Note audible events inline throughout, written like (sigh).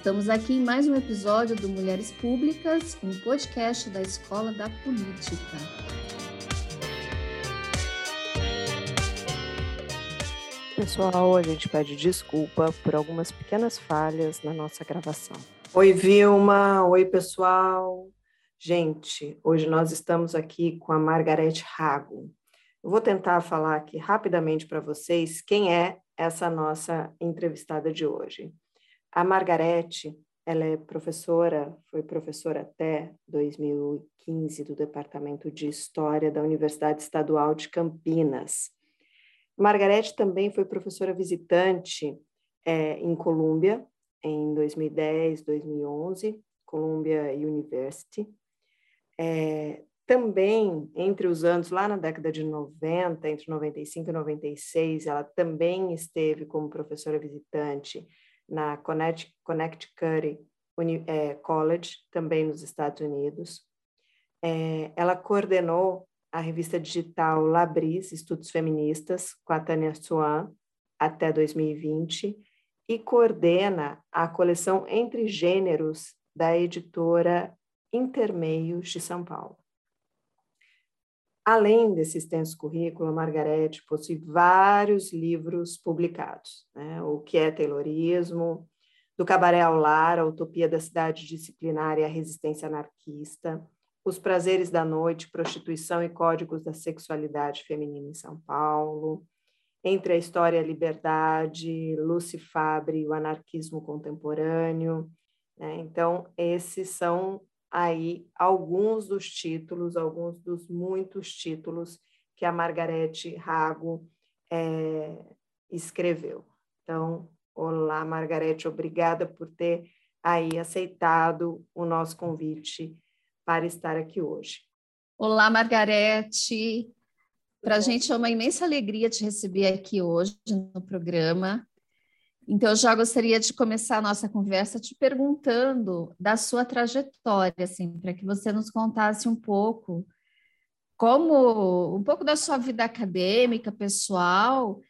Estamos aqui em mais um episódio do Mulheres Públicas, um podcast da Escola da Política. Pessoal, a gente pede desculpa por algumas pequenas falhas na nossa gravação. Oi, Vilma. Oi, pessoal. Gente, hoje nós estamos aqui com a Margarete Rago. Eu vou tentar falar aqui rapidamente para vocês quem é essa nossa entrevistada de hoje. A Margarete, ela é professora, foi professora até 2015 do Departamento de História da Universidade Estadual de Campinas. Margarete também foi professora visitante é, em Colômbia em 2010, 2011, Columbia University. É, também, entre os anos, lá na década de 90, entre 95 e 96, ela também esteve como professora visitante na Connecticut é, College, também nos Estados Unidos. É, ela coordenou a revista digital Labris, Estudos Feministas, com a Tânia Swan, até 2020, e coordena a coleção Entre Gêneros, da editora Intermeios de São Paulo. Além desse extenso currículo, a Margarete possui vários livros publicados, né? O que é Taylorismo, Do Cabaré ao Lar, A Utopia da Cidade Disciplinar e a Resistência Anarquista, Os Prazeres da Noite, Prostituição e Códigos da Sexualidade Feminina em São Paulo, Entre a História e a Liberdade, Lucy Fabre e o Anarquismo Contemporâneo. Né? Então, esses são aí alguns dos títulos, alguns dos muitos títulos que a Margarete Rago é, escreveu. Então, olá, Margarete, obrigada por ter aí aceitado o nosso convite para estar aqui hoje. Olá, Margarete. Para a gente é uma imensa alegria te receber aqui hoje no programa. Então, eu já gostaria de começar a nossa conversa te perguntando da sua trajetória, assim, para que você nos contasse um pouco como um pouco da sua vida acadêmica, pessoal,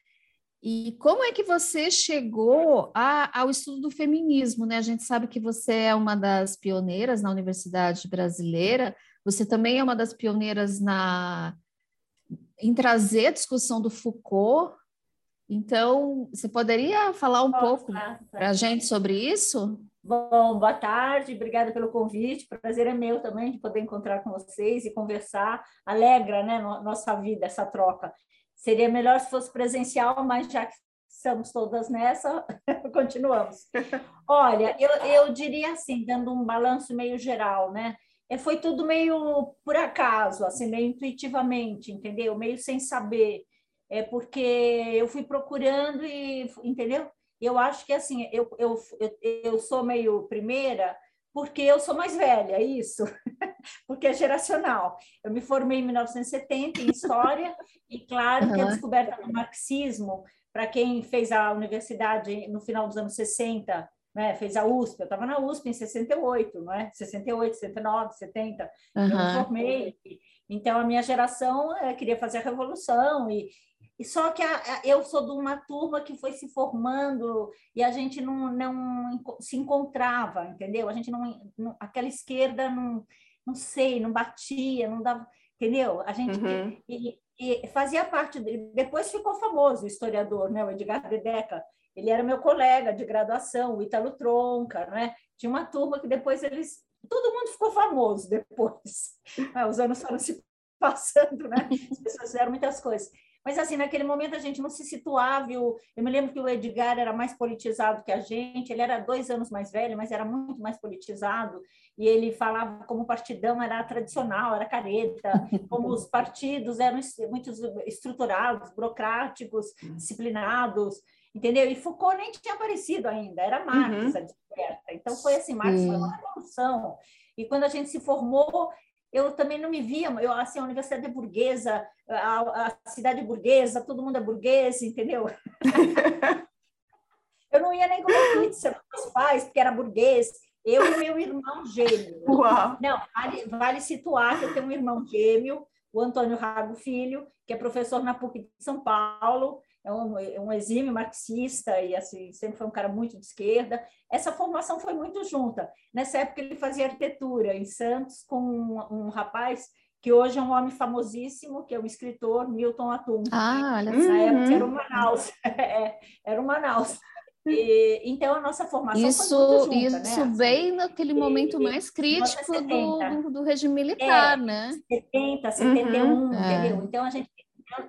e como é que você chegou a, ao estudo do feminismo, né? A gente sabe que você é uma das pioneiras na Universidade Brasileira, você também é uma das pioneiras na em trazer a discussão do Foucault então, você poderia falar um pouco para a gente sobre isso? Bom, boa tarde, obrigada pelo convite. Prazer é meu também de poder encontrar com vocês e conversar. Alegra, né, nossa vida essa troca. Seria melhor se fosse presencial, mas já que estamos todas nessa, (laughs) continuamos. Olha, eu, eu diria assim, dando um balanço meio geral, né? É, foi tudo meio por acaso, assim, meio intuitivamente, entendeu? Meio sem saber é porque eu fui procurando e, entendeu? Eu acho que assim, eu, eu, eu sou meio primeira porque eu sou mais velha, é isso, (laughs) porque é geracional. Eu me formei em 1970 em História, e claro uhum. que a descoberta do marxismo, para quem fez a universidade no final dos anos 60, né, fez a USP, eu estava na USP em 68, não é? 68, 69, 70, uhum. eu me formei. Então, a minha geração é, queria fazer a revolução e, e só que a, a, eu sou de uma turma que foi se formando e a gente não, não se encontrava, entendeu? A gente não, não aquela esquerda não, não sei, não batia, não dava, entendeu? A gente uhum. e, e fazia parte. De, depois ficou famoso o historiador, né? O Edgar Dedeca. Ele era meu colega de graduação, o Ítalo Tronca, né? Tinha uma turma que depois eles todo mundo ficou famoso depois. (laughs) Os anos foram se passando, né? As pessoas fizeram muitas coisas. Mas, assim, naquele momento a gente não se situava. Eu, eu me lembro que o Edgar era mais politizado que a gente, ele era dois anos mais velho, mas era muito mais politizado. E ele falava como o partidão era tradicional, era careta, (laughs) como os partidos eram muito estruturados, burocráticos, disciplinados, entendeu? E Foucault nem tinha aparecido ainda, era Marx uhum. a descoberta. Então, foi assim: Marx foi uma revolução. E quando a gente se formou, eu também não me via, eu, assim, a universidade é burguesa, a, a cidade é burguesa, todo mundo é burguês, entendeu? (laughs) eu não ia nem comer pizza com meus pais, porque era burguês, eu e meu irmão gêmeo. Uau. Não, vale, vale situar que eu tenho um irmão gêmeo, o Antônio Rago Filho, que é professor na PUC de São Paulo, é um, é um exímio marxista e assim sempre foi um cara muito de esquerda. Essa formação foi muito junta. Nessa época ele fazia arquitetura em Santos com um, um rapaz que hoje é um homem famosíssimo, que é o escritor Milton Atum. Ah, olha só. Na época era o Manaus. (laughs) é, era o Manaus. E, então, a nossa formação isso, foi junta, Isso né? bem naquele momento e, mais crítico do, do, do, regime militar, é, né? 70, 71, uhum, entendeu? É. Então, a gente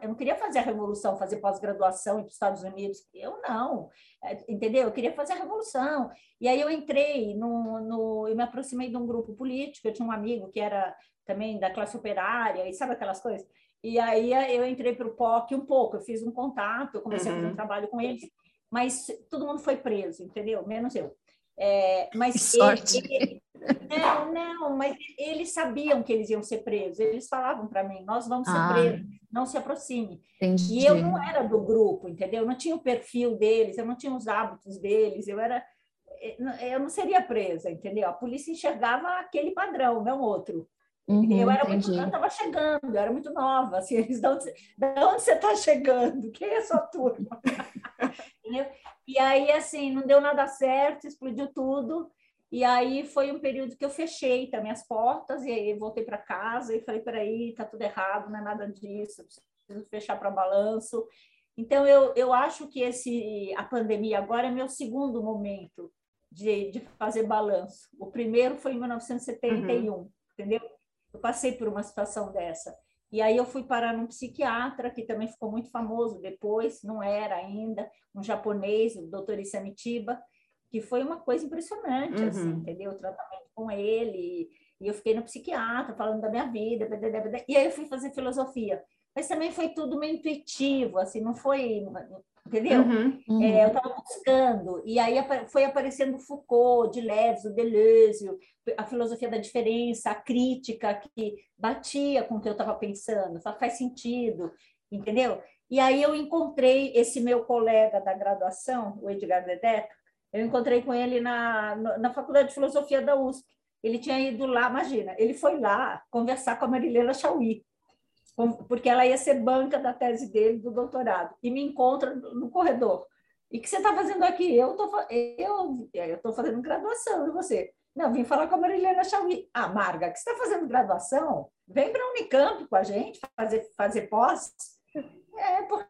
eu não queria fazer a revolução, fazer pós-graduação para os Estados Unidos. Eu não, é, entendeu? Eu queria fazer a revolução. E aí eu entrei no, no, eu me aproximei de um grupo político. Eu tinha um amigo que era também da classe operária e sabe aquelas coisas. E aí eu entrei para o POC um pouco. Eu fiz um contato, eu comecei uhum. a fazer um uhum. trabalho com eles, mas todo mundo foi preso, entendeu? Menos eu. É, mas ele, ele, não, não, mas eles sabiam que eles iam ser presos. Eles falavam para mim: nós vamos ser ah, presos, não se aproxime. Entendi. E eu não era do grupo, entendeu? Eu não tinha o perfil deles, eu não tinha os hábitos deles, eu era. Eu não seria presa, entendeu? A polícia enxergava aquele padrão, não outro. Uhum, eu era entendi. muito, eu estava chegando, eu era muito nova, assim, (laughs) eles, de onde, de onde você está chegando? Quem é a sua turma? (laughs) e aí, assim, não deu nada certo, explodiu tudo, e aí foi um período que eu fechei também as portas, e aí voltei para casa e falei, peraí, tá tudo errado, não é nada disso, preciso fechar para balanço. Então, eu, eu acho que esse, a pandemia agora é meu segundo momento de, de fazer balanço. O primeiro foi em 1971, uhum. entendeu? Eu passei por uma situação dessa. E aí eu fui parar num psiquiatra, que também ficou muito famoso depois, não era ainda, um japonês, o doutor Isamitiba, que foi uma coisa impressionante, assim, uhum. assim, entendeu? O tratamento com ele, e eu fiquei no psiquiatra falando da minha vida, e aí eu fui fazer filosofia. Mas também foi tudo meio intuitivo, assim, não foi entendeu? Uhum, uhum. É, eu estava buscando, e aí foi aparecendo Foucault, Deleuze, o Deleuze, a filosofia da diferença, a crítica que batia com o que eu estava pensando, faz sentido, entendeu? E aí eu encontrei esse meu colega da graduação, o Edgar Dedeto, eu encontrei com ele na, na Faculdade de Filosofia da USP. Ele tinha ido lá, imagina, ele foi lá conversar com a Marilena Chauí, porque ela ia ser banca da tese dele, do doutorado, e me encontra no corredor. E o que você está fazendo aqui? Eu estou eu, tô fazendo graduação, e você? Não, vim falar com a Marilena Chauí. Ah, Marga, que você está fazendo graduação? Vem para a Unicamp com a gente, fazer, fazer pós. É, por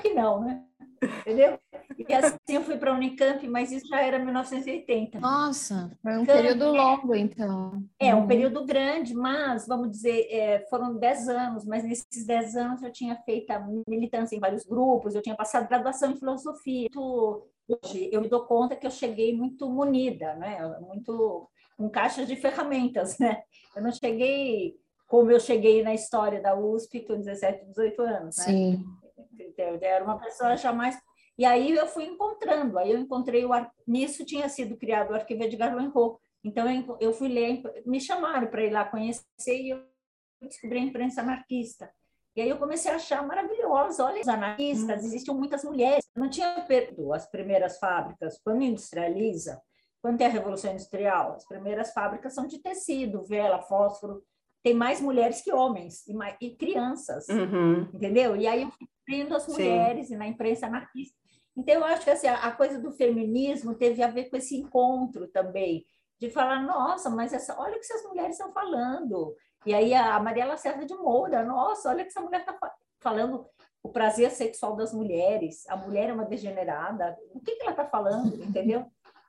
que não, né? Entendeu? E assim eu fui para a Unicamp, mas isso já era 1980. Nossa, foi um período longo, então. É, um uhum. período grande, mas, vamos dizer, é, foram 10 anos, mas nesses 10 anos eu tinha feito a militância em vários grupos, eu tinha passado graduação em filosofia. Hoje eu me dou conta que eu cheguei muito munida, né? muito com caixas de ferramentas, né? Eu não cheguei como eu cheguei na história da USP com 17, 18 anos, né? Sim. Era uma pessoa jamais. E aí eu fui encontrando, aí eu encontrei o. Nisso tinha sido criado o arquivo Edgar Lanhot. Então eu fui ler, me chamaram para ir lá conhecer e eu descobri a imprensa anarquista. E aí eu comecei a achar maravilhoso, olha, os anarquistas, existiam muitas mulheres. Não tinha perdido as primeiras fábricas, quando industrializa, quando tem a Revolução Industrial, as primeiras fábricas são de tecido, vela, fósforo, tem mais mulheres que homens e, mais, e crianças, uhum. entendeu? E aí eu fui vendo as mulheres Sim. e na imprensa anarquista. Então, eu acho que assim, a coisa do feminismo teve a ver com esse encontro também, de falar, nossa, mas essa, olha o que essas mulheres estão falando. E aí a Maria Lacerda de Moura, nossa, olha o que essa mulher está falando, o prazer sexual das mulheres, a mulher é uma degenerada, o que, que ela está falando, entendeu?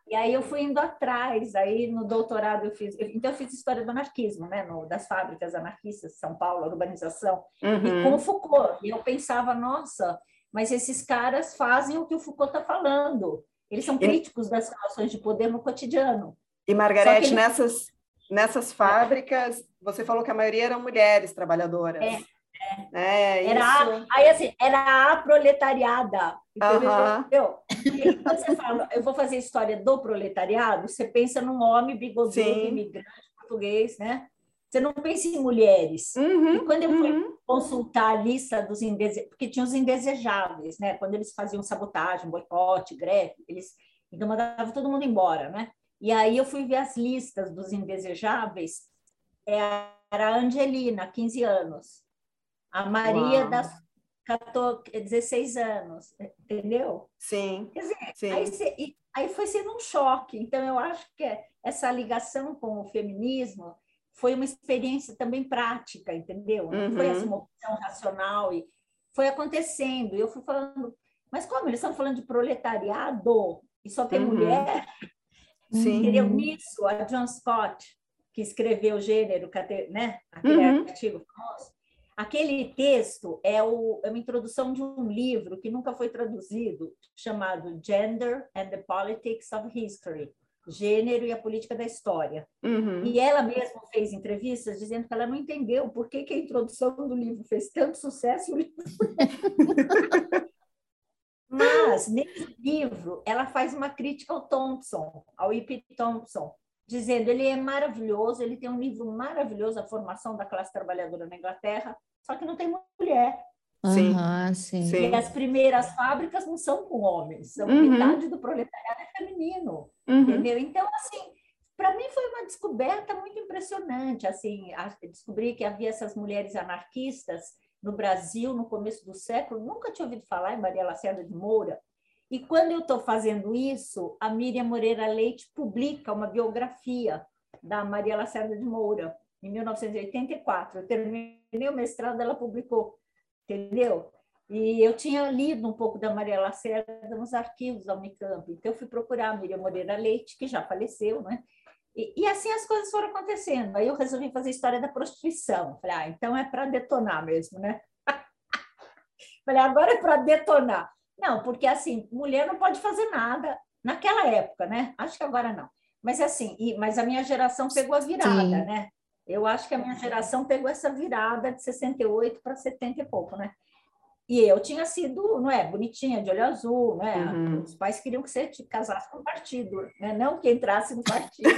E aí eu fui indo atrás, aí no doutorado eu fiz, então eu fiz história do anarquismo, né, no, das fábricas anarquistas, São Paulo, urbanização, uhum. e com o Foucault. E eu pensava, nossa, mas esses caras fazem o que o Foucault está falando. Eles são críticos das relações de poder no cotidiano. E Margarete, ele... nessas nessas fábricas, você falou que a maioria eram mulheres trabalhadoras. É. É, era a, aí assim, era a proletariada, entendeu? Uhum. quando você fala, eu vou fazer história do proletariado, você pensa num homem bigodudo, imigrante português, né? Você não pensa em mulheres. Uhum, e quando eu fui uhum. consultar a lista dos indesejáveis, porque tinha os indesejáveis, né? Quando eles faziam sabotagem, boicote, greve, eles então mandavam todo mundo embora, né? E aí eu fui ver as listas dos indesejáveis. É, era a Angelina, 15 anos. A Maria Uau. das 14, 16 anos, entendeu? Sim. Quer dizer, sim. Aí, aí foi sendo um choque. Então, eu acho que essa ligação com o feminismo foi uma experiência também prática, entendeu? Não uhum. foi assim, uma opção racional e foi acontecendo. Eu fui falando, mas como eles estão falando de proletariado e só tem Uhum. mulher? (laughs) Sim. Entendeu? Nisso, a John Scott, que escreveu o gênero, né? aquele Uhum. artigo famoso, aquele texto é, o- é uma introdução de um livro que nunca foi traduzido, chamado Gender and the Politics of History, Gênero e a Política da História. Uhum. E ela mesma fez entrevistas dizendo que ela não entendeu por que, que a introdução do livro fez tanto sucesso (laughs) Mas, nesse livro, ela faz uma crítica ao Thompson, ao E.P. Thompson, dizendo ele é maravilhoso, ele tem um livro maravilhoso, A Formação da Classe Trabalhadora na Inglaterra, só que não tem mulher. Sim. Aham, sim. Sim. E as primeiras fábricas não são com homens, são Uhum. metade do proletariado é feminino. Uhum. Entendeu? Então, assim, para mim foi uma descoberta muito impressionante. Assim, a- descobri que havia essas mulheres anarquistas no Brasil no começo do século. Nunca tinha ouvido falar em Maria Lacerda de Moura. E quando eu estou fazendo isso, a Miriam Moreira Leite publica uma biografia da Maria Lacerda de Moura, em 1984. Eu terminei o mestrado, ela publicou, entendeu? E eu tinha lido um pouco da Maria Lacerda nos arquivos da Unicamp, então eu fui procurar a Miriam Moreira Leite, que já faleceu, né? E, e assim as coisas foram acontecendo. Aí eu resolvi fazer história da prostituição. Falei, ah, então é para detonar mesmo, né? (laughs) Falei, agora é para detonar. Não, porque assim, mulher não pode fazer nada naquela época, né? Acho que agora não. Mas assim, e, mas a minha geração pegou a virada, Sim. né? Eu acho que a minha geração pegou essa virada de 68 para 70 e pouco, né? E eu tinha sido, não é, bonitinha, de olho azul, né? Uhum. Os pais queriam que você te casasse com o partido, né? Não que entrasse no partido. Né?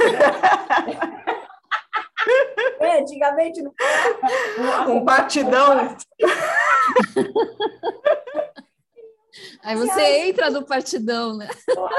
(laughs) é, antigamente não Um partidão. Aí você entra no partidão, né?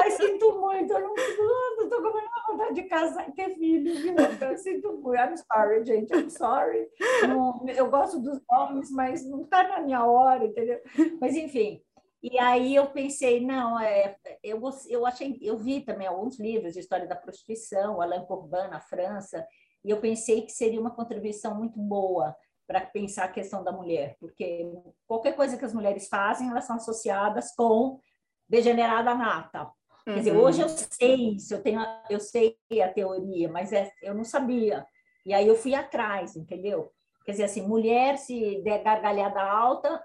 Ai, sinto muito, eu não estou com a menor vontade de casar e ter filho, viu? Eu sinto muito. I'm sorry, gente, I'm sorry. Não, eu gosto dos homens, mas não está na minha hora, entendeu? Mas, enfim. E aí eu pensei, não, é, eu, eu achei, eu vi também alguns livros de história da prostituição, Alain Corbin na França, e eu pensei que seria uma contribuição muito boa para pensar a questão da mulher, porque qualquer coisa que as mulheres fazem, elas são associadas com degenerada nata. Quer dizer, Uhum. hoje eu sei isso, eu tenho, a- eu sei a teoria, mas é, eu não sabia. E aí eu fui atrás, entendeu? Quer dizer, assim, mulher se der gargalhada alta.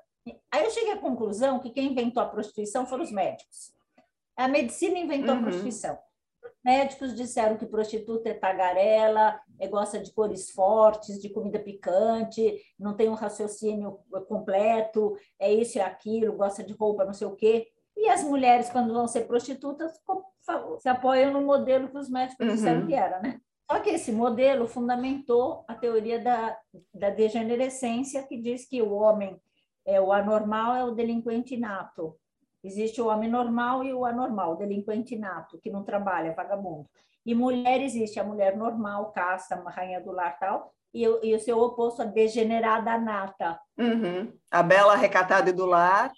Aí eu cheguei à conclusão que quem inventou a prostituição foram os médicos. A medicina inventou Uhum. a prostituição. Os médicos disseram que prostituta é tagarela, é, gosta de cores fortes, de comida picante, não tem um raciocínio completo, é isso e aquilo, gosta de roupa, não sei o quê. E as mulheres, quando vão ser prostitutas, se apoiam no modelo que os médicos Uhum. disseram que era, né? Só que esse modelo fundamentou a teoria da, da degenerescência, que diz que o homem é o anormal, é o delinquente inato. Existe o homem normal e o anormal, o delinquente inato, que não trabalha, vagabundo. E mulher existe a mulher normal, casta, rainha do lar tal, e, e o seu oposto, a degenerada nata. Uhum. A bela recatada e do lar.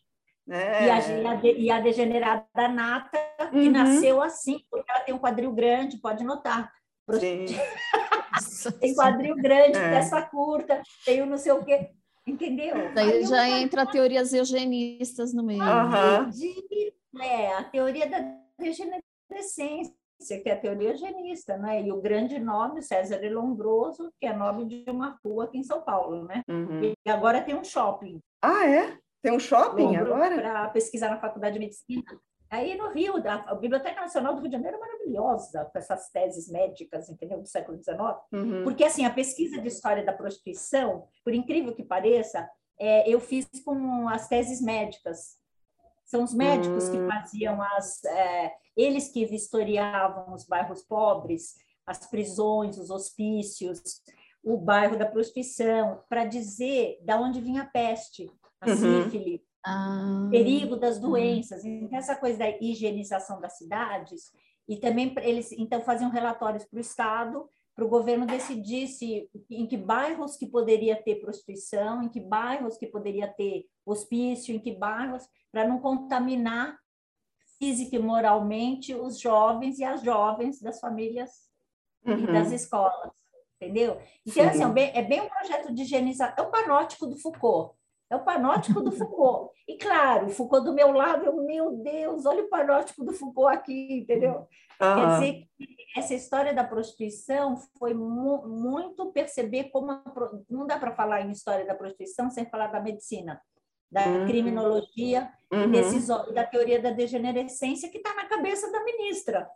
Né? E, a, e a de- e a degenerada nata, que Uhum. nasceu assim, porque ela tem um quadril grande, pode notar. Sim. (laughs) Tem quadril grande, É. testa curta, tem o não sei o quê. Entendeu? Aí Daí eu já entra teorias eugenistas no meio. Aham. de- é, a teoria da degenerescência, que é a teoria eugenista, né? E o grande nome, César Lombroso, que é nome de uma rua aqui em São Paulo, né? Uhum. E agora tem um shopping. Ah, é? Tem um shopping agora? Para pesquisar na Faculdade de Medicina. Aí no Rio, a Biblioteca Nacional do Rio de Janeiro é maravilhosa, com essas teses médicas, entendeu? Do século XIX. Uhum. Porque, assim, a pesquisa de história da prostituição, por incrível que pareça, é, eu fiz com as teses médicas. São os médicos que Hum. faziam as... é, eles que vistoriavam os bairros pobres, as prisões, os hospícios, o bairro da prostituição, para dizer da onde vinha a peste, a Uhum. sífilis, Ah, perigo das doenças. Então, essa coisa da higienização das cidades, e também eles então faziam relatórios para o Estado para o governo decidir se, em que bairros que poderia ter prostituição, em que bairros que poderia ter hospício, em que bairros, para não contaminar física e moralmente os jovens e as jovens das famílias uhum. e das escolas, entendeu? Então, assim, é bem, é bem um projeto de higienização, é o panótico do Foucault, é o panótico do Foucault. E claro, o Foucault do meu lado, eu, meu Deus, olha o panótico do Foucault aqui, entendeu? Uhum. Quer dizer essa história da prostituição foi mu muito perceber como a, não dá para falar em história da prostituição sem falar da medicina, da uhum. criminologia uhum. Desses, da teoria da degenerescência que está na cabeça da ministra.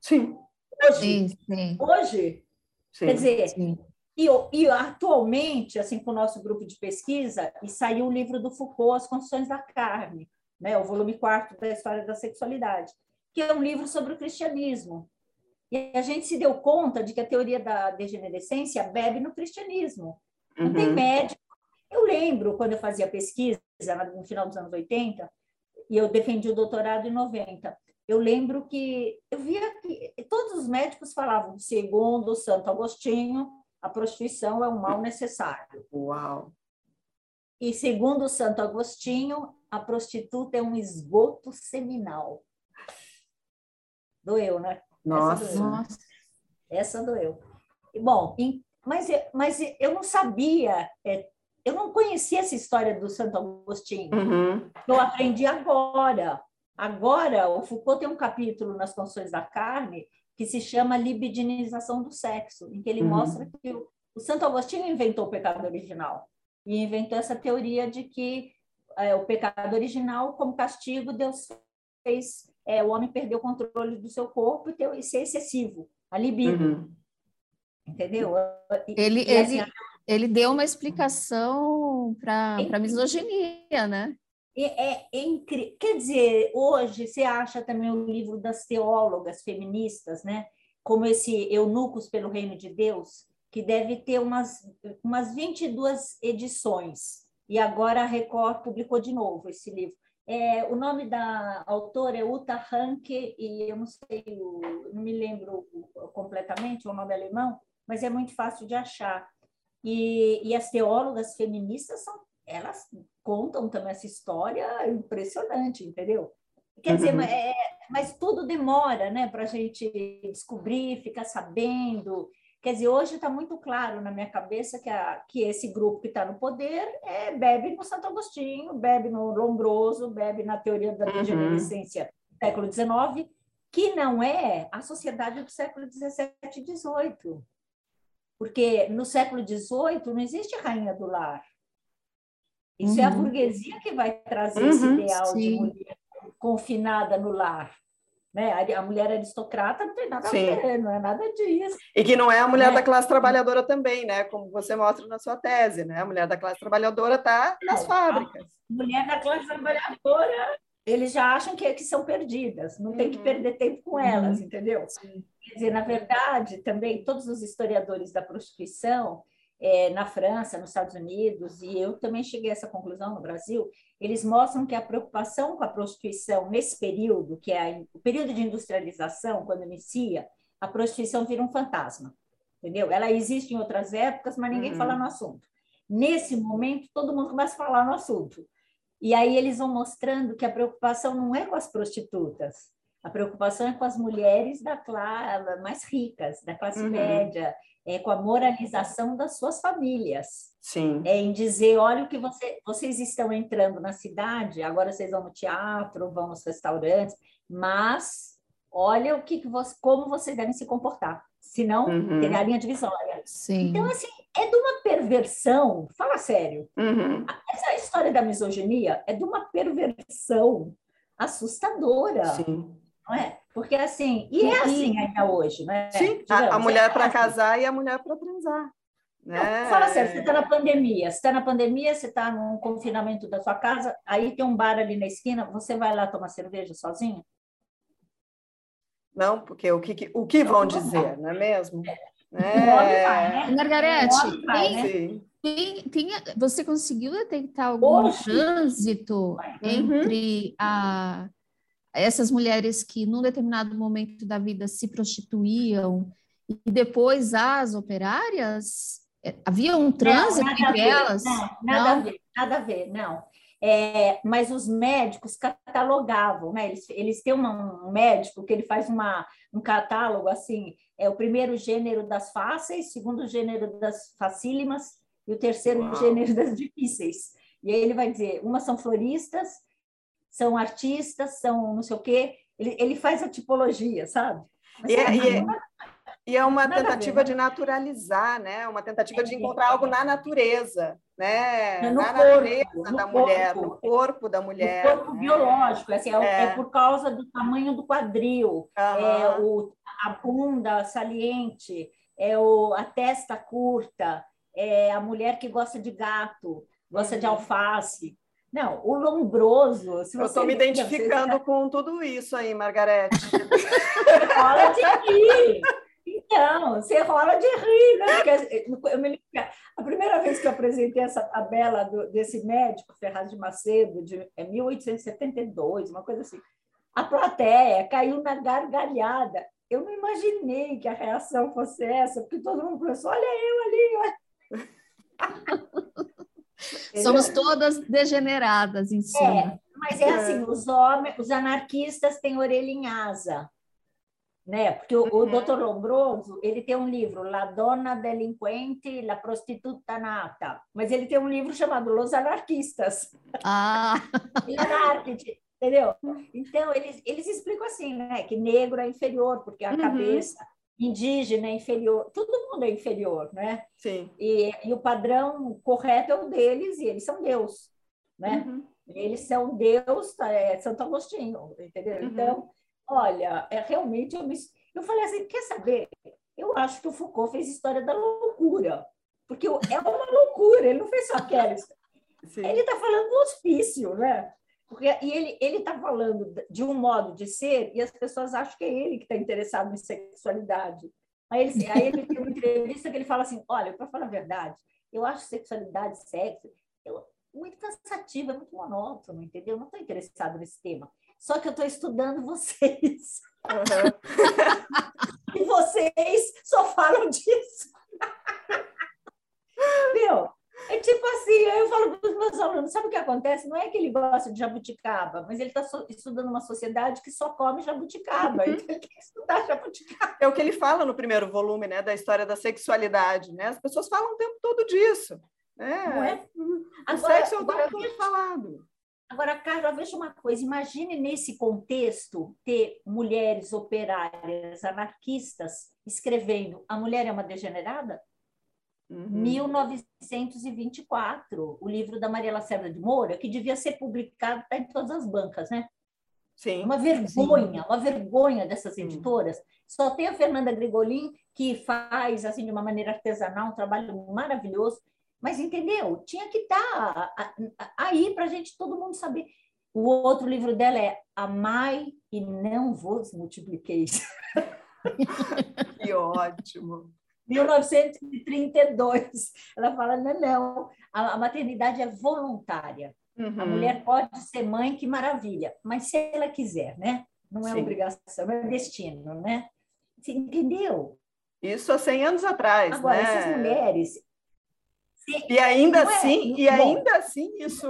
Sim. Hoje. Sim, sim. Hoje. Sim, quer dizer, sim. E, e, atualmente, assim, com o nosso grupo de pesquisa, e saiu o livro do Foucault, As Condições da Carne, né, o volume quarto da História da Sexualidade, que é um livro sobre o cristianismo. E a gente se deu conta de que a teoria da degenerescência bebe no cristianismo. Não uhum. tem médico. Eu lembro, quando eu fazia pesquisa, no final dos anos 80, e eu defendi o doutorado em 90, eu lembro que eu via que todos os médicos falavam, segundo Santo Agostinho, a prostituição é um mal necessário. Uau! E segundo Santo Agostinho, a prostituta é um esgoto seminal. Doeu, né? Nossa! Essa doeu. Essa doeu. Bom, mas, mas eu não sabia, é, eu não conhecia essa história do Santo Agostinho. Uhum. Eu aprendi agora. Agora, o Foucault tem um capítulo nas Condições da Carne que se chama libidinização do sexo, em que ele uhum. mostra que o, o, Santo Agostinho inventou o pecado original e inventou essa teoria de que é, o pecado original, como castigo, Deus fez é, o homem perder o controle do seu corpo e, ter, e ser excessivo, a libido. Uhum. Entendeu? Ele, e, ele, assim, ele deu uma explicação para a misoginia, né? É, é incrível. Quer dizer, hoje você acha também o livro das teólogas feministas, né? Como esse Eunucos pelo Reino de Deus, que deve ter umas, umas 22 edições. E agora a Record publicou de novo esse livro. É, o nome da autora é Uta Hanke, e eu não sei, não me lembro completamente o nome alemão, mas é muito fácil de achar. E, e as teólogas feministas são elas contam também essa história impressionante, entendeu? Quer dizer, uhum. é, mas tudo demora, né, para a gente descobrir, ficar sabendo. Quer dizer, hoje está muito claro na minha cabeça que, a, que esse grupo que está no poder é, bebe no Santo Agostinho, bebe no Lombroso, bebe na teoria da uhum. degenerescência do século XIX, que não é a sociedade do século XVII e XVIII. Porque no século XVIII não existe rainha do lar. Isso uhum. é a uhum. burguesia que vai trazer uhum, esse ideal sim. de mulher confinada no lar. Né? A mulher aristocrata não tem nada sim. a ver, não é nada disso. E que não é a mulher é. da classe trabalhadora também, né? Como você mostra na sua tese, né? A mulher da classe trabalhadora está nas fábricas. A mulher da classe trabalhadora, eles já acham que, que são perdidas, não uhum. tem que uhum. perder tempo com elas, uhum. entendeu? Sim. Quer dizer, na verdade, também todos os historiadores da prostituição, é, na França, nos Estados Unidos, e eu também cheguei a essa conclusão no Brasil, eles mostram que a preocupação com a prostituição nesse período, que é o período de industrialização, quando inicia, a prostituição vira um fantasma, entendeu? Ela existe em outras épocas, mas ninguém uhum. fala no assunto. Nesse momento, todo mundo começa a falar no assunto. E aí eles vão mostrando que a preocupação não é com as prostitutas, a preocupação é com as mulheres da classe mais ricas, da classe uhum. média, é com a moralização das suas famílias. Sim. É em dizer, olha o que você, vocês estão entrando na cidade, agora vocês vão no teatro, vão nos restaurantes, mas olha o que, que você, como vocês devem se comportar. Senão, uhum. tem a linha divisória. Sim. Então, assim, é de uma perversão, fala sério. Uhum. Essa história da misoginia é de uma perversão assustadora. Sim. Não é? Porque assim, e é assim ainda hoje, né? Sim, a, a, mulher é para assim. casar e a mulher para transar. Né? Não, fala sério, você está na pandemia, você está na pandemia, você está num confinamento da sua casa, aí tem um bar ali na esquina, você vai lá tomar cerveja sozinho? Não, porque o que, o que vão dizer, não é mesmo? É. É. Margarete, tem, né? tem, tem, você conseguiu detectar algum Oxe. trânsito entre uhum. a essas mulheres que num determinado momento da vida se prostituíam e depois as operárias? É, havia um trânsito não, entre elas? Não, nada não? a ver, nada a ver, não. É, mas os médicos catalogavam, né? Eles, eles têm uma, um médico que ele faz uma, um catálogo assim: é o primeiro gênero das fáceis, segundo gênero das facílimas e o terceiro Uau. gênero das difíceis. E aí ele vai dizer: umas são floristas, são artistas, são não sei o quê. Ele, ele faz a tipologia, sabe? E é, e, é, e é uma tentativa né? de naturalizar, né? Uma tentativa é, de encontrar algo na natureza, né? No na corpo, natureza da corpo, mulher, no corpo da mulher. No corpo né? biológico, assim, é, é, por causa do tamanho do quadril, uhum. é o, a bunda saliente, é o, a testa curta, é a mulher que gosta de gato, gosta uhum. de alface. Não, o lombroso. Se Eu estou me identificando você... com tudo isso aí, Margarete. (laughs) Rola de rir. Então, você rola de rir, né? Porque eu me a primeira vez que eu apresentei essa tabela do, desse médico, Ferraz de Macedo, de é 1872, uma coisa assim, a plateia caiu na gargalhada. Eu não imaginei que a reação fosse essa, porque todo mundo pensou: olha eu ali, olha. (laughs) Somos todas degeneradas em cima. É, mas é assim, os homens, os anarquistas têm orelha em asa né? Porque o, uhum. o Dr. Lombroso, ele tem um livro, La Donna Delinquente, La Prostituta Nata, mas ele tem um livro chamado Los Anarquistas. Ah! (laughs) entendeu? Então, eles, eles explicam assim, né? Que negro é inferior, porque a uhum. cabeça indígena é inferior, todo mundo é inferior, né? Sim. E, e o padrão correto é o deles, e eles são Deus, né? Uhum. Eles são Deus, é Santo Agostinho, entendeu? Uhum. Então, Olha, é, realmente eu me... Eu falei assim, quer saber? Eu acho que o Foucault fez história da loucura, porque é uma loucura, ele não fez só aquela Sim. Ele está falando do hospício, né? Porque, e ele está falando de um modo de ser e as pessoas acham que é ele que está interessado em sexualidade. Aí ele, aí ele tem uma entrevista que ele fala assim, olha, para falar a verdade, eu acho sexualidade, sexo, eu, muito cansativa, muito monótono, entendeu? Eu não estou interessado nesse tema só que eu estou estudando vocês. Uhum. (laughs) e vocês só falam disso. (laughs) Meu, é tipo assim, eu falo para os meus alunos, sabe o que acontece? Não é que ele gosta de jabuticaba, mas ele está so estudando uma sociedade que só come jabuticaba, uhum. então ele tem que estudar jabuticaba. É o que ele fala no primeiro volume, né, da história da sexualidade, né? As pessoas falam o tempo todo disso. Né? Não é? O agora, sexo é o tempo todo falado. Agora, Carla, veja uma coisa: imagine nesse contexto ter mulheres operárias anarquistas escrevendo A Mulher é uma Degenerada? Uhum. 1924, o livro da Maria Lacerda de Moura, que devia ser publicado, está em todas as bancas, né? Sim. Uma vergonha, sim. uma vergonha dessas editoras. Só tem a Fernanda Grigolin, que faz, assim, de uma maneira artesanal, um trabalho maravilhoso. Mas entendeu? Tinha que estar tá aí para a gente, todo mundo saber. O outro livro dela é Amai e não vos multipliqueis. (laughs) Que ótimo! 1932. Ela fala: não, não, a, maternidade é voluntária. Uhum. A mulher pode ser mãe, que maravilha, mas se ela quiser, né? Não é Sim. obrigação, não é destino, né? Você entendeu? Isso há 100 anos atrás. Agora, né? essas mulheres, e ainda é, assim, e ainda assim isso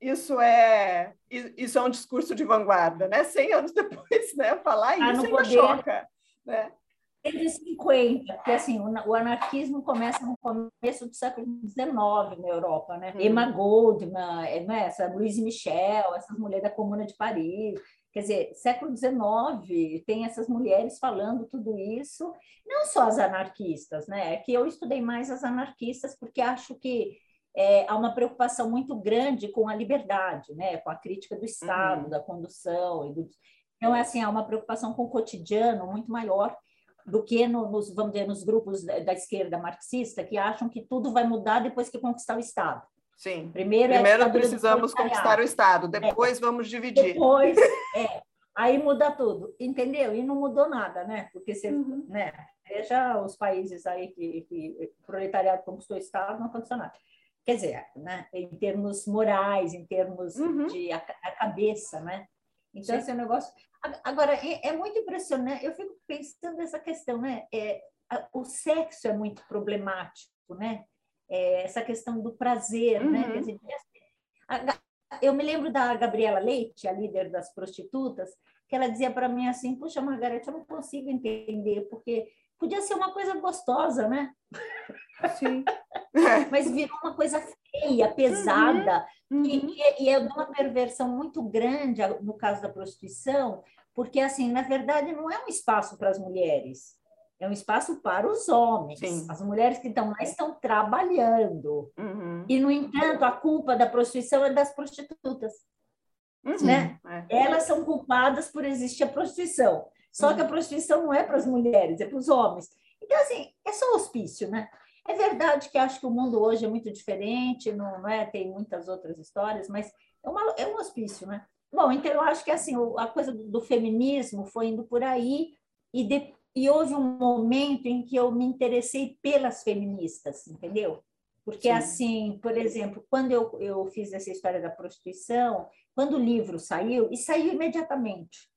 isso é isso é um discurso de vanguarda, né? 100 anos (laughs) depois, né? Falar ah, isso ainda poder, choca, né? 150, porque assim, o anarquismo começa no começo do século XIX na Europa, né? Hum. Emma Goldman, é, né? essa Louise Michel, essas mulheres da Comuna de Paris, Quer dizer, século XIX tem essas mulheres falando tudo isso, não só as anarquistas, né? É que eu estudei mais as anarquistas porque acho que é, há uma preocupação muito grande com a liberdade, né? Com a crítica do Estado, uhum. da condução. Do... Então, é assim, há uma preocupação com o cotidiano muito maior do que no, nos, vamos dizer, nos grupos da, da esquerda marxista que acham que tudo vai mudar depois que conquistar o Estado. Sim. Primeiro, é Primeiro é precisamos conquistar o Estado, depois é. vamos dividir. Depois, (laughs) é. Aí muda tudo, entendeu? E não mudou nada, né? Porque você, uhum. né? Veja os países aí que, que o proletariado conquistou o Estado, não aconteceu nada. Quer dizer, né? em termos morais, em termos uhum. de a, a, cabeça, né? Então, Sim. esse é um negócio. Agora, é, é, muito impressionante, eu fico pensando nessa questão, né? É, a, o sexo é muito problemático, né? É, essa questão do prazer, né? uhum. né? Dizer, a, eu me lembro da Gabriela Leite, a líder das prostitutas, que ela dizia para mim assim: Puxa, Margarete, eu não consigo entender, porque podia ser uma coisa gostosa, né? Sim. (laughs) Mas virou uma coisa feia, pesada, uhum. Uhum. E, e é uma perversão muito grande no caso da prostituição, porque, assim, na verdade, não é um espaço para as mulheres, é um espaço para os homens. Sim. As mulheres que estão lá estão trabalhando. Uhum. E, no entanto, a culpa da prostituição é das prostitutas. Uhum. Né? É. Elas são culpadas por existir a prostituição. Só uhum. que a prostituição não é para as mulheres, é para os homens. Então, assim, é só hospício, né? É verdade que acho que o mundo hoje é muito diferente, não, não é? Tem muitas outras histórias, mas é, uma, é um hospício, né? Bom, então eu acho que assim a coisa do feminismo foi indo por aí e, de, e houve um momento em que eu me interessei pelas feministas, entendeu? Porque, Sim. assim, por exemplo, quando eu, eu fiz essa história da prostituição, quando o livro saiu, e saiu imediatamente,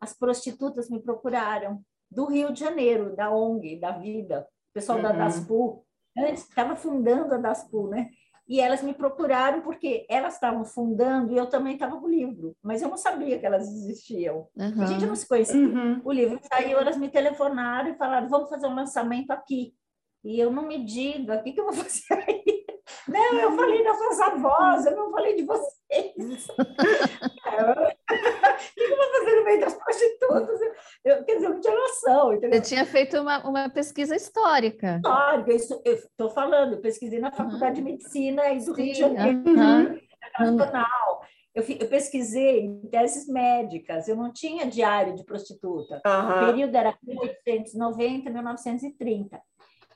as prostitutas me procuraram do Rio de Janeiro, da ONG, da Vida, o pessoal uhum. da DASPU, antes estava fundando a DASPU, né? E elas me procuraram porque elas estavam fundando e eu também estava com o livro, mas eu não sabia que elas existiam. Uhum. A gente não se conhecia. Uhum. O livro saiu, elas me telefonaram e falaram: vamos fazer um lançamento aqui. E eu não me diga, o que, que eu vou (laughs) fazer aí? Não, eu falei das suas avós, eu não falei de vocês. (laughs) O que eu vou fazer no meio das prostitutas? Eu, quer dizer, eu não tinha noção. Entendeu? Você tinha feito uma, uma pesquisa histórica. Histórica, isso, eu estou falando, eu pesquisei na Faculdade uhum. de Medicina e do Sim, Rio de Janeiro, uhum. nacional. Eu, eu, pesquisei em teses médicas, eu não tinha diário de prostituta. Uhum. O período era 1890 1930.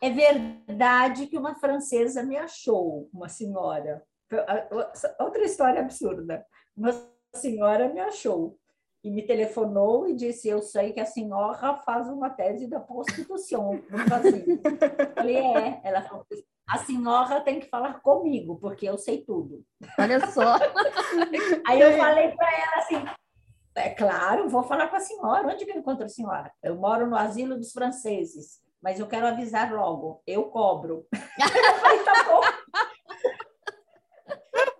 É verdade que uma francesa me achou, uma senhora. Outra história absurda. Uma senhora me achou e me telefonou e disse: Eu sei que a senhora faz uma tese da prostituição no Brasil. Falei: É. Ela falou: A senhora tem que falar comigo, porque eu sei tudo. Olha só. (laughs) Aí eu falei para ela assim: É claro, vou falar com a senhora. Onde que eu encontro a senhora? Eu moro no asilo dos franceses mas eu quero avisar logo, eu cobro. (laughs) falei, tá bom.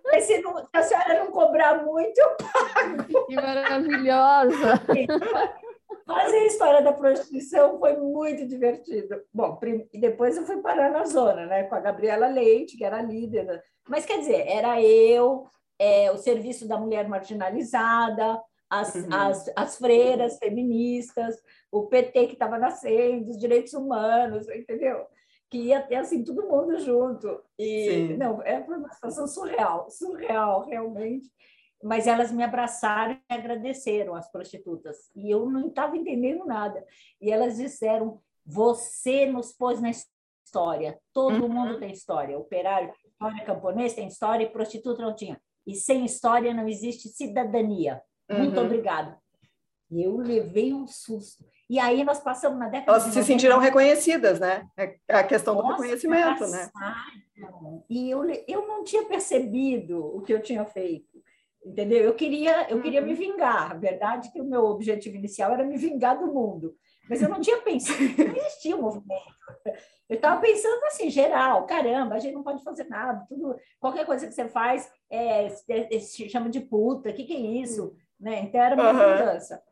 Mas se, não, se, a senhora não cobrar muito, eu pago. Que maravilhosa! (laughs) Fazer a história da prostituição foi muito divertido. Bom, e depois eu fui parar na zona, né, com a Gabriela Leite, que era líder. Mas, quer dizer, era eu, é, o serviço da mulher marginalizada, as, uhum. as, as freiras feministas, o PT que estava nascendo, os direitos humanos, entendeu? Que ia ter assim todo mundo junto. E Sim. não, é uma situação surreal, surreal, realmente. Mas elas me abraçaram e agradeceram as prostitutas. E eu não estava entendendo nada. E elas disseram: "Você nos pôs na história. Todo uhum. mundo tem história. Operário, história camponês tem história e prostituta não tinha. E sem história não existe cidadania. Muito uhum. obrigada. E eu levei um susto. E aí nós passamos na década Elas se sentiram reconhecidas, né? É a questão Nossa, do reconhecimento, né? E eu, eu não tinha percebido o que eu tinha feito, entendeu? Eu queria, eu queria me uhum. vingar. A verdade é que o meu objetivo inicial era me vingar do mundo. Mas eu não tinha pensado, (laughs) não existia um movimento. Eu estava pensando assim, geral, caramba, a gente não pode fazer nada, tudo, qualquer coisa que você faz é, é, é se chama de puta, o que, que é isso? né? Então era uma uhum. mudança.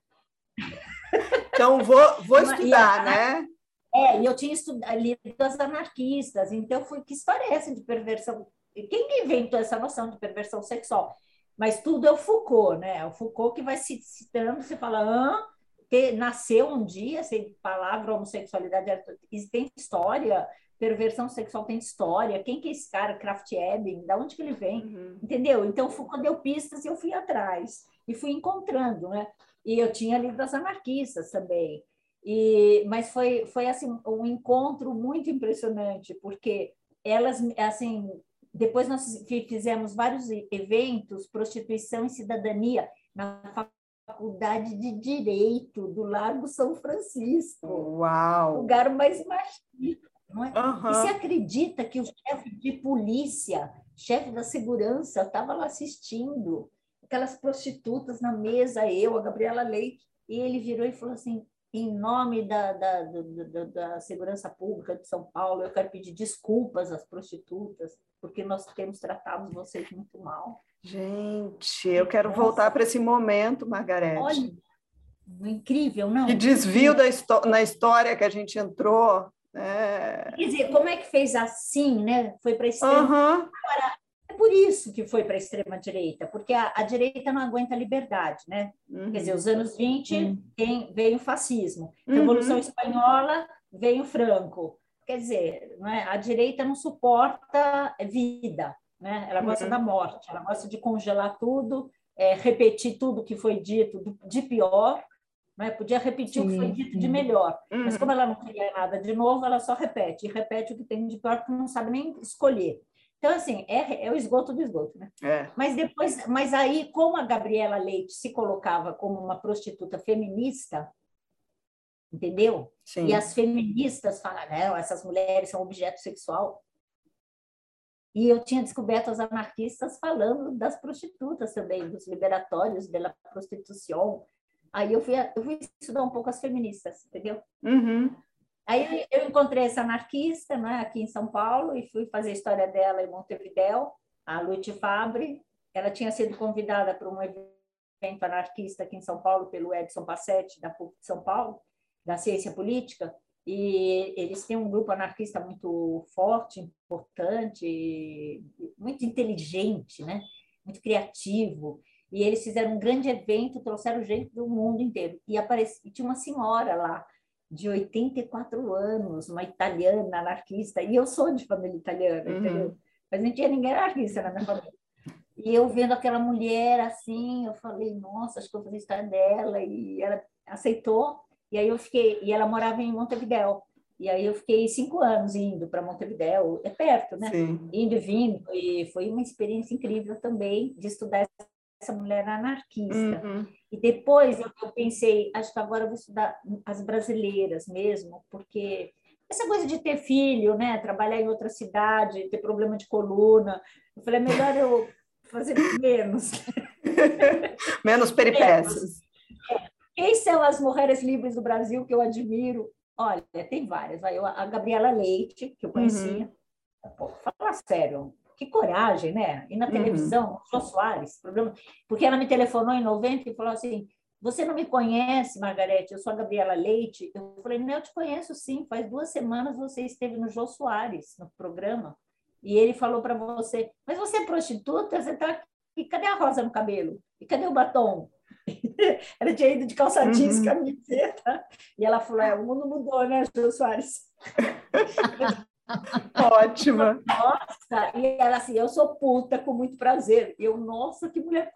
Então vou, vou (laughs) estudar, né? É, e eu tinha estudado lido as anarquistas, então fui que história é essa de perversão? Quem inventou essa noção de perversão sexual? Mas tudo é o Foucault, né? O Foucault que vai citando, você fala, ah, que nasceu um dia, sem palavra homossexualidade tem história, perversão sexual tem história, quem que é esse cara, Kraft Ebing, da onde que ele vem, uhum. entendeu? Então Foucault deu pistas e eu fui atrás e fui encontrando, né? E eu tinha lido as anarquistas também. E, mas foi, foi assim um encontro muito impressionante, porque elas, assim, depois nós fizemos vários eventos, prostituição e cidadania, na Faculdade de Direito do Largo São Francisco. Uau! Lugar mais machista, não é? Uhum. E você acredita que o chefe de polícia, chefe da segurança, estava lá assistindo? aquelas prostitutas na mesa, eu, a Gabriela Leite, e ele virou e falou assim: em nome da, da, da, da, segurança pública de São Paulo, eu quero pedir desculpas às prostitutas, porque nós temos tratado vocês muito mal. Gente, eu quero Nossa. voltar para esse momento, Margarete. Olha, incrível, não? Que desvio da na história que a gente entrou. É... Quer dizer, como é que fez assim, né? Foi para extrema. Uhum. Agora, é por isso que foi para a extrema-direita, porque a, a, direita não aguenta a liberdade, né? Uhum. Quer dizer, os anos 20 uhum. tem, veio o fascismo, Revolução uhum. Espanhola veio o Franco. Quer dizer, não é? a direita não suporta vida, né? ela gosta uhum. da morte, ela gosta de congelar tudo, é, repetir tudo que foi dito de pior, né? Podia repetir sim, o que foi dito sim. de melhor, uhum. mas como ela não queria nada de novo, ela só repete, e repete o que tem de pior, porque não sabe nem escolher. Então, assim, é, é o esgoto do esgoto, né? É. Mas depois, mas aí, como a Gabriela Leite se colocava como uma prostituta feminista, entendeu? Sim. E as feministas falam, não, essas mulheres são objeto sexual. E eu tinha descoberto as anarquistas falando das prostitutas também, dos liberatórios da prostituição, Aí eu fui, eu fui estudar um pouco as feministas, entendeu? Uhum. Aí eu encontrei essa anarquista né, aqui em São Paulo e fui fazer a história dela em Montevidéu, a Lute Fabre. Ela tinha sido convidada para um evento anarquista aqui em São Paulo pelo Edson Passetti, da PUC de São Paulo, da Ciência Política, e eles têm um grupo anarquista muito forte, importante, muito inteligente, né? muito criativo. E eles fizeram um grande evento, trouxeram gente do mundo inteiro. E, apareci, e tinha uma senhora lá, de 84 anos, uma italiana anarquista, e eu sou de família italiana, uhum. entendeu? Mas não tinha ninguém anarquista na minha família. E eu vendo aquela mulher assim, eu falei, nossa, acho que eu vou história dela, e ela aceitou, e aí eu fiquei, e ela morava em Montevidéu, e aí eu fiquei cinco anos indo para Montevidéu, é perto, né? Sim. Indo e vindo, e foi uma experiência incrível também de estudar essa mulher anarquista. Uhum. E depois eu, eu, pensei, acho que agora eu vou estudar as brasileiras mesmo, porque essa coisa de ter filho, né, trabalhar em outra cidade, ter problema de coluna, eu falei, é melhor eu fazer menos. (laughs) menos peripécias. É. Quem são as mulheres livres do Brasil que eu admiro? Olha, tem várias. A Gabriela Leite, que eu conhecia. Uhum. Pô, fala sério, que coragem, né? E na uhum. televisão, uhum. Jô Soares, problema, porque ela me telefonou em 90 e falou assim: Você não me conhece, Margarete? Eu sou a Gabriela Leite. Eu falei: Não, eu te conheço sim. Faz duas semanas você esteve no Jô Soares, no programa. E ele falou para você: Mas você é prostituta? Você está E cadê a rosa no cabelo? E cadê o batom? (laughs) ela tinha ido de calça jeans, uhum. camiseta. E ela falou: é, o mundo mudou, né, Jô Soares? (laughs) Ótima. Nossa, e ela assim, eu sou puta com muito prazer. Eu, nossa, que mulher,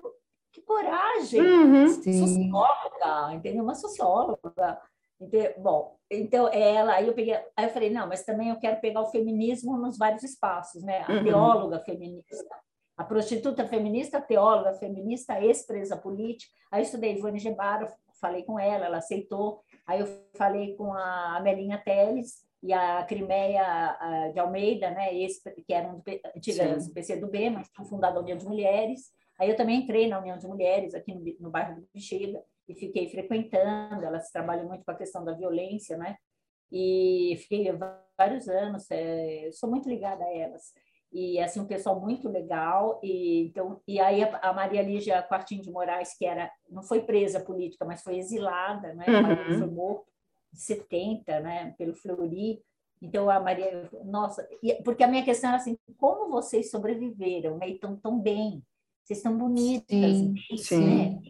que coragem. Uhum. Socióloga, entendeu? Uma socióloga. Entendeu? Bom, então ela, aí eu peguei, aí eu falei, não, mas também eu quero pegar o feminismo nos vários espaços, né? A uhum. teóloga feminista, a prostituta feminista, a teóloga feminista, ex-presa política. Aí estudei Ivone Gebara, falei com ela, ela aceitou. Aí eu falei com a Amelinha Teles, e a Crimeia de Almeida, né, esse, que era um antiga PC do B, mas tinha fundado a União de Mulheres. Aí eu também entrei na União de Mulheres, aqui no, no bairro do Bexiga, e fiquei frequentando. Elas trabalham muito com a questão da violência, né? E fiquei vários anos, é, sou muito ligada a elas. E, assim, um pessoal muito legal. E, então, e aí a, a Maria Lígia Quartinho de Moraes, que era, não foi presa política, mas foi exilada, né? Uhum. Foi morto 70, né, pelo Fleury. Então, a Maria, nossa, porque a minha questão era assim, como vocês sobreviveram, né, e estão tão bem, vocês estão bonitas, sim, né? sim.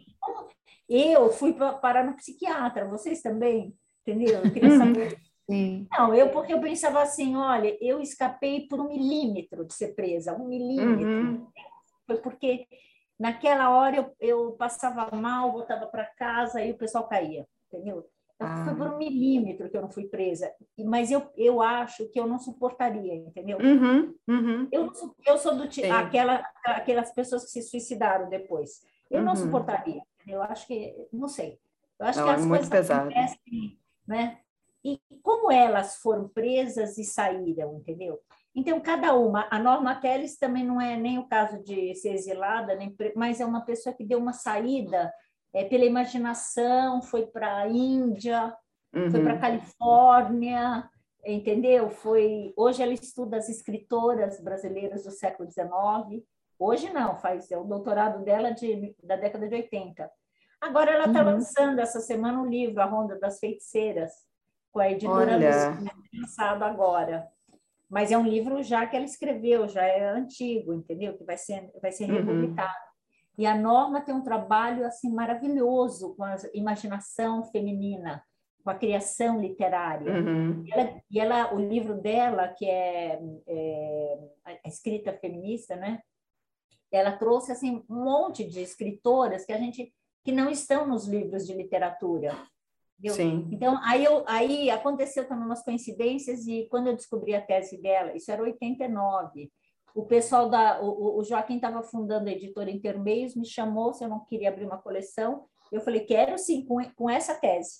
Eu fui para parar no psiquiatra, vocês também, entendeu? Eu queria uhum. saber. Sim. Não, eu porque eu pensava assim, olha, eu escapei por um milímetro de ser presa, um milímetro. Uhum. Foi porque naquela hora eu, eu passava mal, voltava para casa e o pessoal caía, entendeu? Ah. Foi por um milímetro que eu não fui presa, mas eu, eu acho que eu não suportaria, entendeu? Uhum, uhum. Eu, eu sou do tipo, aquela, aquelas pessoas que se suicidaram depois. Eu uhum. não suportaria, eu acho que, não sei. Eu acho não, que as é coisas pesado. acontecem, né? E como elas foram presas e saíram, entendeu? Então, cada uma, a Norma Teles também não é nem o caso de ser exilada, nem, mas é uma pessoa que deu uma saída é, pela imaginação, foi para a Índia, uhum. foi para Califórnia, entendeu? Foi hoje ela estuda as escritoras brasileiras do século XIX. Hoje não, faz é o doutorado dela de, da década de 80. Agora ela está uhum. lançando essa semana um livro, A Ronda das Feiticeiras, com a editora lançado agora. Mas é um livro já que ela escreveu, já é antigo, entendeu? Que vai ser, vai ser uhum. republicado. E a Norma tem um trabalho assim maravilhoso com a imaginação feminina, com a criação literária. Uhum. E, ela, e, ela, o livro dela, que é, é a escrita feminista, né? Ela trouxe assim um monte de escritoras que a gente que não estão nos livros de literatura. Sim. Então, aí, eu, aí aconteceu também umas coincidências e quando eu descobri a tese dela, isso era 89, o pessoal da... O, o Joaquim estava fundando a editora Intermeios, me chamou se eu não queria abrir uma coleção. Eu falei, quero sim, com, com essa tese.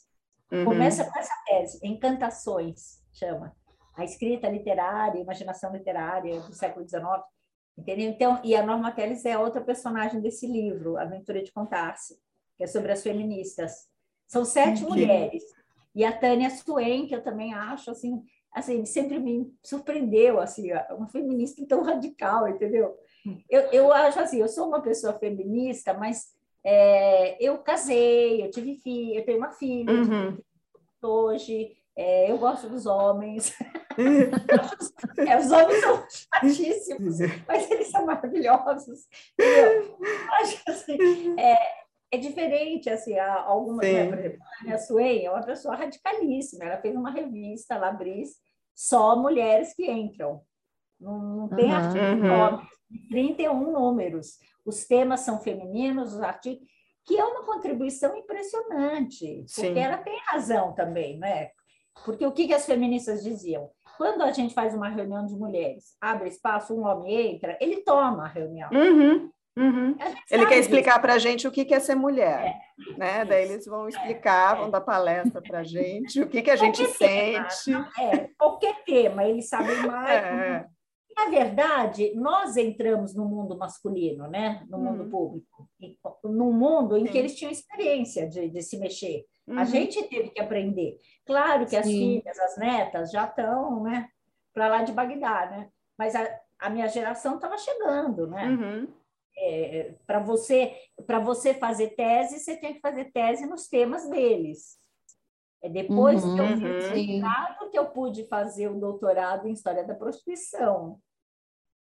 Uhum. Começa com essa tese, Encantações, chama. A escrita literária, a imaginação literária do século XIX. Entendeu? Então, e a Norma Teles é outra personagem desse livro, Aventura de Contar-se que é sobre as feministas. São sete mulheres. E a Tânia Suen, que eu também acho, assim, assim sempre me surpreendeu, assim, uma feminista tão radical, entendeu? Eu, eu acho assim, eu sou uma pessoa feminista, mas é, eu casei, eu tive filho, eu tenho uma filha uhum. hoje, é, eu gosto dos homens. (laughs) é, os homens são chatíssimos, mas eles são maravilhosos. Entendeu? Eu acho assim, é, é diferente, assim, algumas, né, por exemplo, a Ania Swain é uma pessoa radicalíssima, ela fez uma revista, Labris, só mulheres que entram, não, não tem uhum, artigo uhum. 31 números, os temas são femininos, os artigos, que é uma contribuição impressionante, porque Sim. ela tem razão também, né? Porque o que, que as feministas diziam? Quando a gente faz uma reunião de mulheres, abre espaço, um homem entra, ele toma a reunião. Uhum. Uhum. Ele quer explicar para a gente o que é ser mulher, é. né? Daí eles vão explicar, vão dar palestra para a gente, o que, que a gente sente. Tema, é, qualquer tema, eles sabem (laughs) mais. É. Na verdade, nós entramos no mundo masculino, né? no mundo uhum. público, num mundo em Sim. que eles tinham experiência de, de se mexer. Uhum. A gente teve que aprender. Claro que Sim. as filhas, as netas já estão né, para lá de Bagdá, né? mas a, a minha geração estava chegando. Né? Uhum é, para você para você fazer tese, você tem que fazer tese nos temas deles. É depois uhum, que eu fiz o que eu pude fazer o doutorado em História da Prostituição.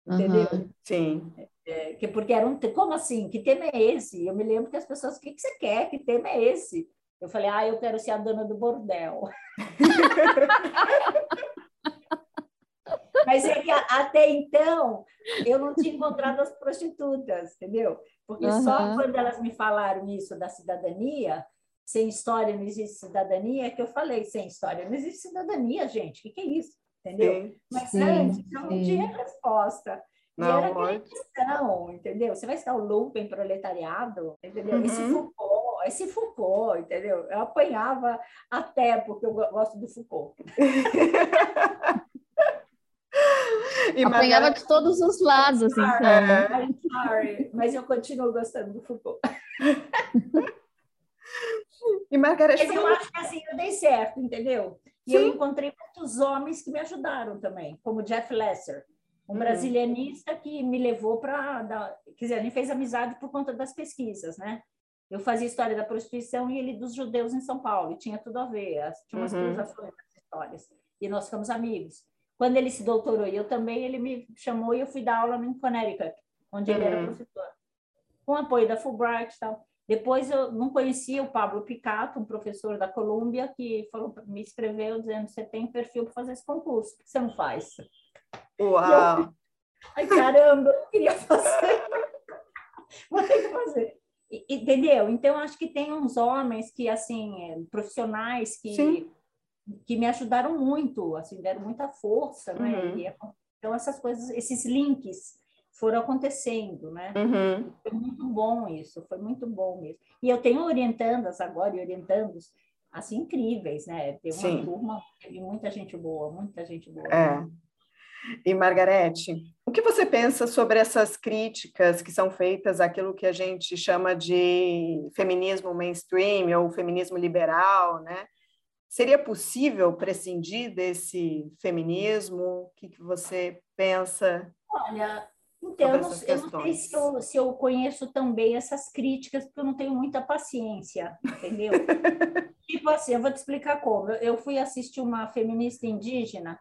Entendeu? Uhum, sim. É, que porque era um como assim? Que tema é esse? Eu me lembro que as pessoas, o que, que você quer? Que tema é esse? Eu falei, ah, eu quero ser a dona do bordel. (laughs) Mas é que até então eu não tinha encontrado as prostitutas, entendeu? Porque uhum. só quando elas me falaram isso da cidadania, sem história não existe cidadania, é que eu falei, sem história não existe cidadania, gente, o que, que é isso? Entendeu? Sim, Mas sim, antes eu não tinha resposta. Não, e era aquela questão, entendeu? Você vai estar o lumpen proletariado, entendeu? Uhum. Esse Foucault, esse Foucault, entendeu? Eu apanhava até porque eu gosto do Foucault. (laughs) E Apanhava de todos os lados, então. É. Sorry, mas eu continuo gostando do Foucault. e Margareth... Mas eu acho que assim, eu dei certo, entendeu? E Sim. eu encontrei muitos homens que me ajudaram também, como Jeff Lesser, um uhum. brasilianista que me levou para... Quer dizer, a gente fez amizade por conta das pesquisas, né? Eu fazia história da prostituição e ele dos judeus em São Paulo, e tinha tudo a ver, tinha umas uhum. cruzações nas histórias. E nós ficamos amigos. Quando ele se doutorou e eu também, ele me chamou e eu fui dar aula em Connecticut, onde uhum. ele era uhum. professor. Com apoio da Fulbright e tal. Depois eu não conhecia o Pablo Picato, um professor da Colômbia, que falou, me escreveu dizendo: você tem perfil para fazer esse concurso, que você não faz? Uau! Eu, Ai, caramba, eu queria fazer. (laughs) Vou ter que fazer. Entendeu? Então, acho que tem uns homens que, assim, profissionais que Sim que me ajudaram muito, assim, deram muita força, né? Uhum. E, então, essas coisas, esses links foram acontecendo, né? Uhum. Foi muito bom isso, foi muito bom mesmo. E eu tenho orientandas agora, e orientandos, assim, incríveis, né? Tem uma Sim. turma, teve muita gente boa, muita gente boa. É. E, Margarete, o que você pensa sobre essas críticas que são feitas àquilo que a gente chama de feminismo mainstream ou feminismo liberal, né? Seria possível prescindir desse feminismo? O que, que você pensa? Olha, então, eu não, eu não, sei se eu, se eu conheço também essas críticas, porque eu não tenho muita paciência, entendeu? (laughs) tipo assim, eu vou te explicar como. Eu fui assistir uma feminista indígena,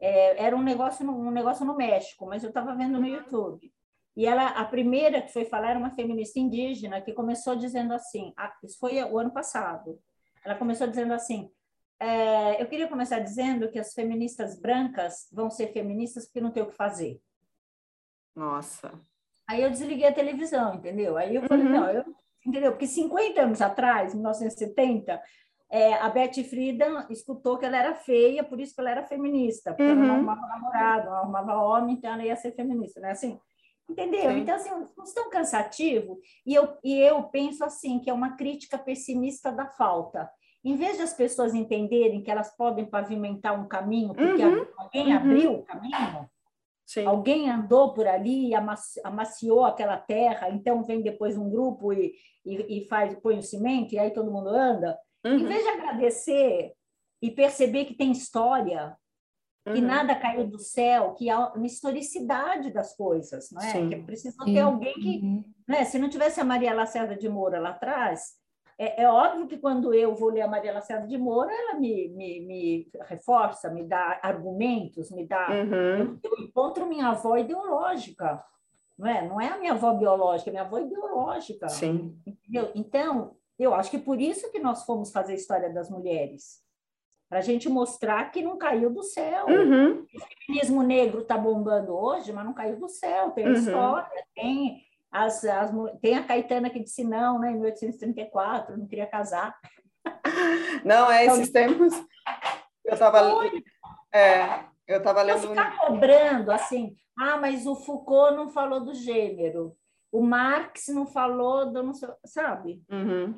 é, era um negócio, no, um negócio no México, mas eu estava vendo no uhum. YouTube. E ela, a primeira que foi falar era uma feminista indígena que começou dizendo assim, isso foi o ano passado. Ela começou dizendo assim: é, eu queria começar dizendo que as feministas brancas vão ser feministas porque não tem o que fazer. Nossa. Aí eu desliguei a televisão, entendeu? Aí eu falei, uhum. não, eu, entendeu? Porque 50 anos atrás, 1970, é, a Betty Friedan escutou que ela era feia, por isso que ela era feminista, porque uhum. ela não uhum. arrumava namorado, não arrumava homem, então ela ia ser feminista, né? Assim, entendeu? Sim. Então, assim, não tão cansativo, e eu, e eu penso assim, que é uma crítica pessimista da falta. Em vez das pessoas entenderem que elas podem pavimentar um caminho, porque uhum. alguém uhum. abriu o caminho, Sim. Alguém andou por ali, amaciou aquela terra, então vem depois um grupo e, e, e faz, põe o cimento, e aí todo mundo anda. Uhum. Em vez de agradecer e perceber que tem história, uhum. que nada caiu do céu, que há uma historicidade das coisas, não é? Sim. Que precisa ter alguém que. Uhum. Né? Se não tivesse a Maria Lacerda de Moura lá atrás, é, é, óbvio que quando eu vou ler a Maria Lacerda de Moura, ela me, me, me reforça, me dá argumentos, me dá. Uhum. Eu, eu, encontro minha avó ideológica, não é? Não é a minha avó biológica, é minha avó ideológica. Sim. Entendeu? Então, eu acho que por isso que nós fomos fazer a história das mulheres. Para a gente mostrar que não caiu do céu. Uhum. O feminismo negro está bombando hoje, mas não caiu do céu. Tem uhum. história, tem as, as, tem a Caetana que disse não, né, em 1834, não queria casar. Não, é esses então, tempos. Eu estava é, eu estava lendo. Não ficar cobrando assim, ah, mas o Foucault não falou do gênero, o Marx não falou do não sei, sabe? Uhum.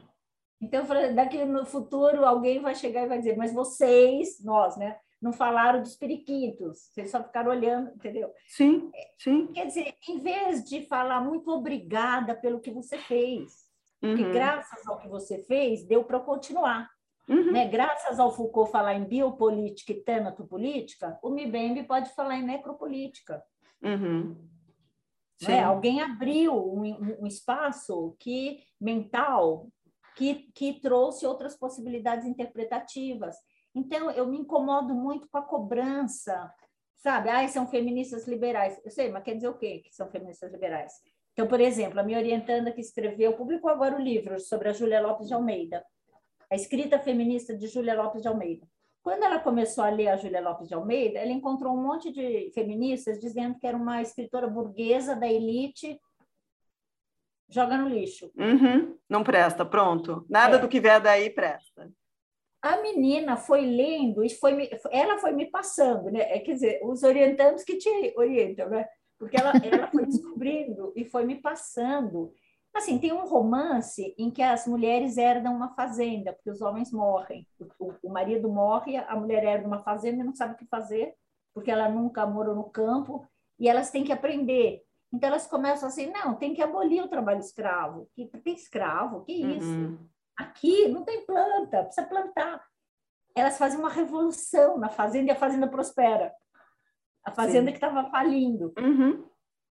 Então, daqui no futuro alguém vai chegar e vai dizer, mas vocês, nós, né? Não falaram dos periquitos, vocês só ficaram olhando, entendeu? Sim, sim. Quer dizer, em vez de falar muito obrigada pelo que você fez, uhum. que graças ao que você fez, deu para continuar. Uhum. Né? Graças ao Foucault falar em biopolítica e tanatopolítica, o Mibembe pode falar em necropolítica. Uhum. Né? Alguém abriu um, um, espaço que mental que, que trouxe outras possibilidades interpretativas. Então, eu me incomodo muito com a cobrança, sabe? Ah, são feministas liberais. Eu sei, mas quer dizer o quê que são feministas liberais? Então, por exemplo, a minha orientanda que escreveu, publicou agora o livro sobre a Júlia Lopes de Almeida, a escrita feminista de Júlia Lopes de Almeida. Quando ela começou a ler a Júlia Lopes de Almeida, ela encontrou um monte de feministas dizendo que era uma escritora burguesa da elite, joga no lixo. Uhum, não presta, pronto. Nada é. do que vier daí presta a menina foi lendo e foi me, ela foi me passando, né? É, quer dizer, os orientantes que te orientam, né? Porque ela, ela foi (laughs) descobrindo e foi me passando. Assim, tem um romance em que as mulheres herdam uma fazenda, porque os homens morrem. O, o marido morre, a mulher herda uma fazenda e não sabe o que fazer, porque ela nunca morou no campo, e elas têm que aprender. Então, elas começam assim, não, tem que abolir o trabalho escravo. Que, tem escravo, que isso? Uhum. Aqui não tem planta, precisa plantar. Elas fazem uma revolução na fazenda e a fazenda prospera. A fazenda Sim. que estava falindo. Uhum.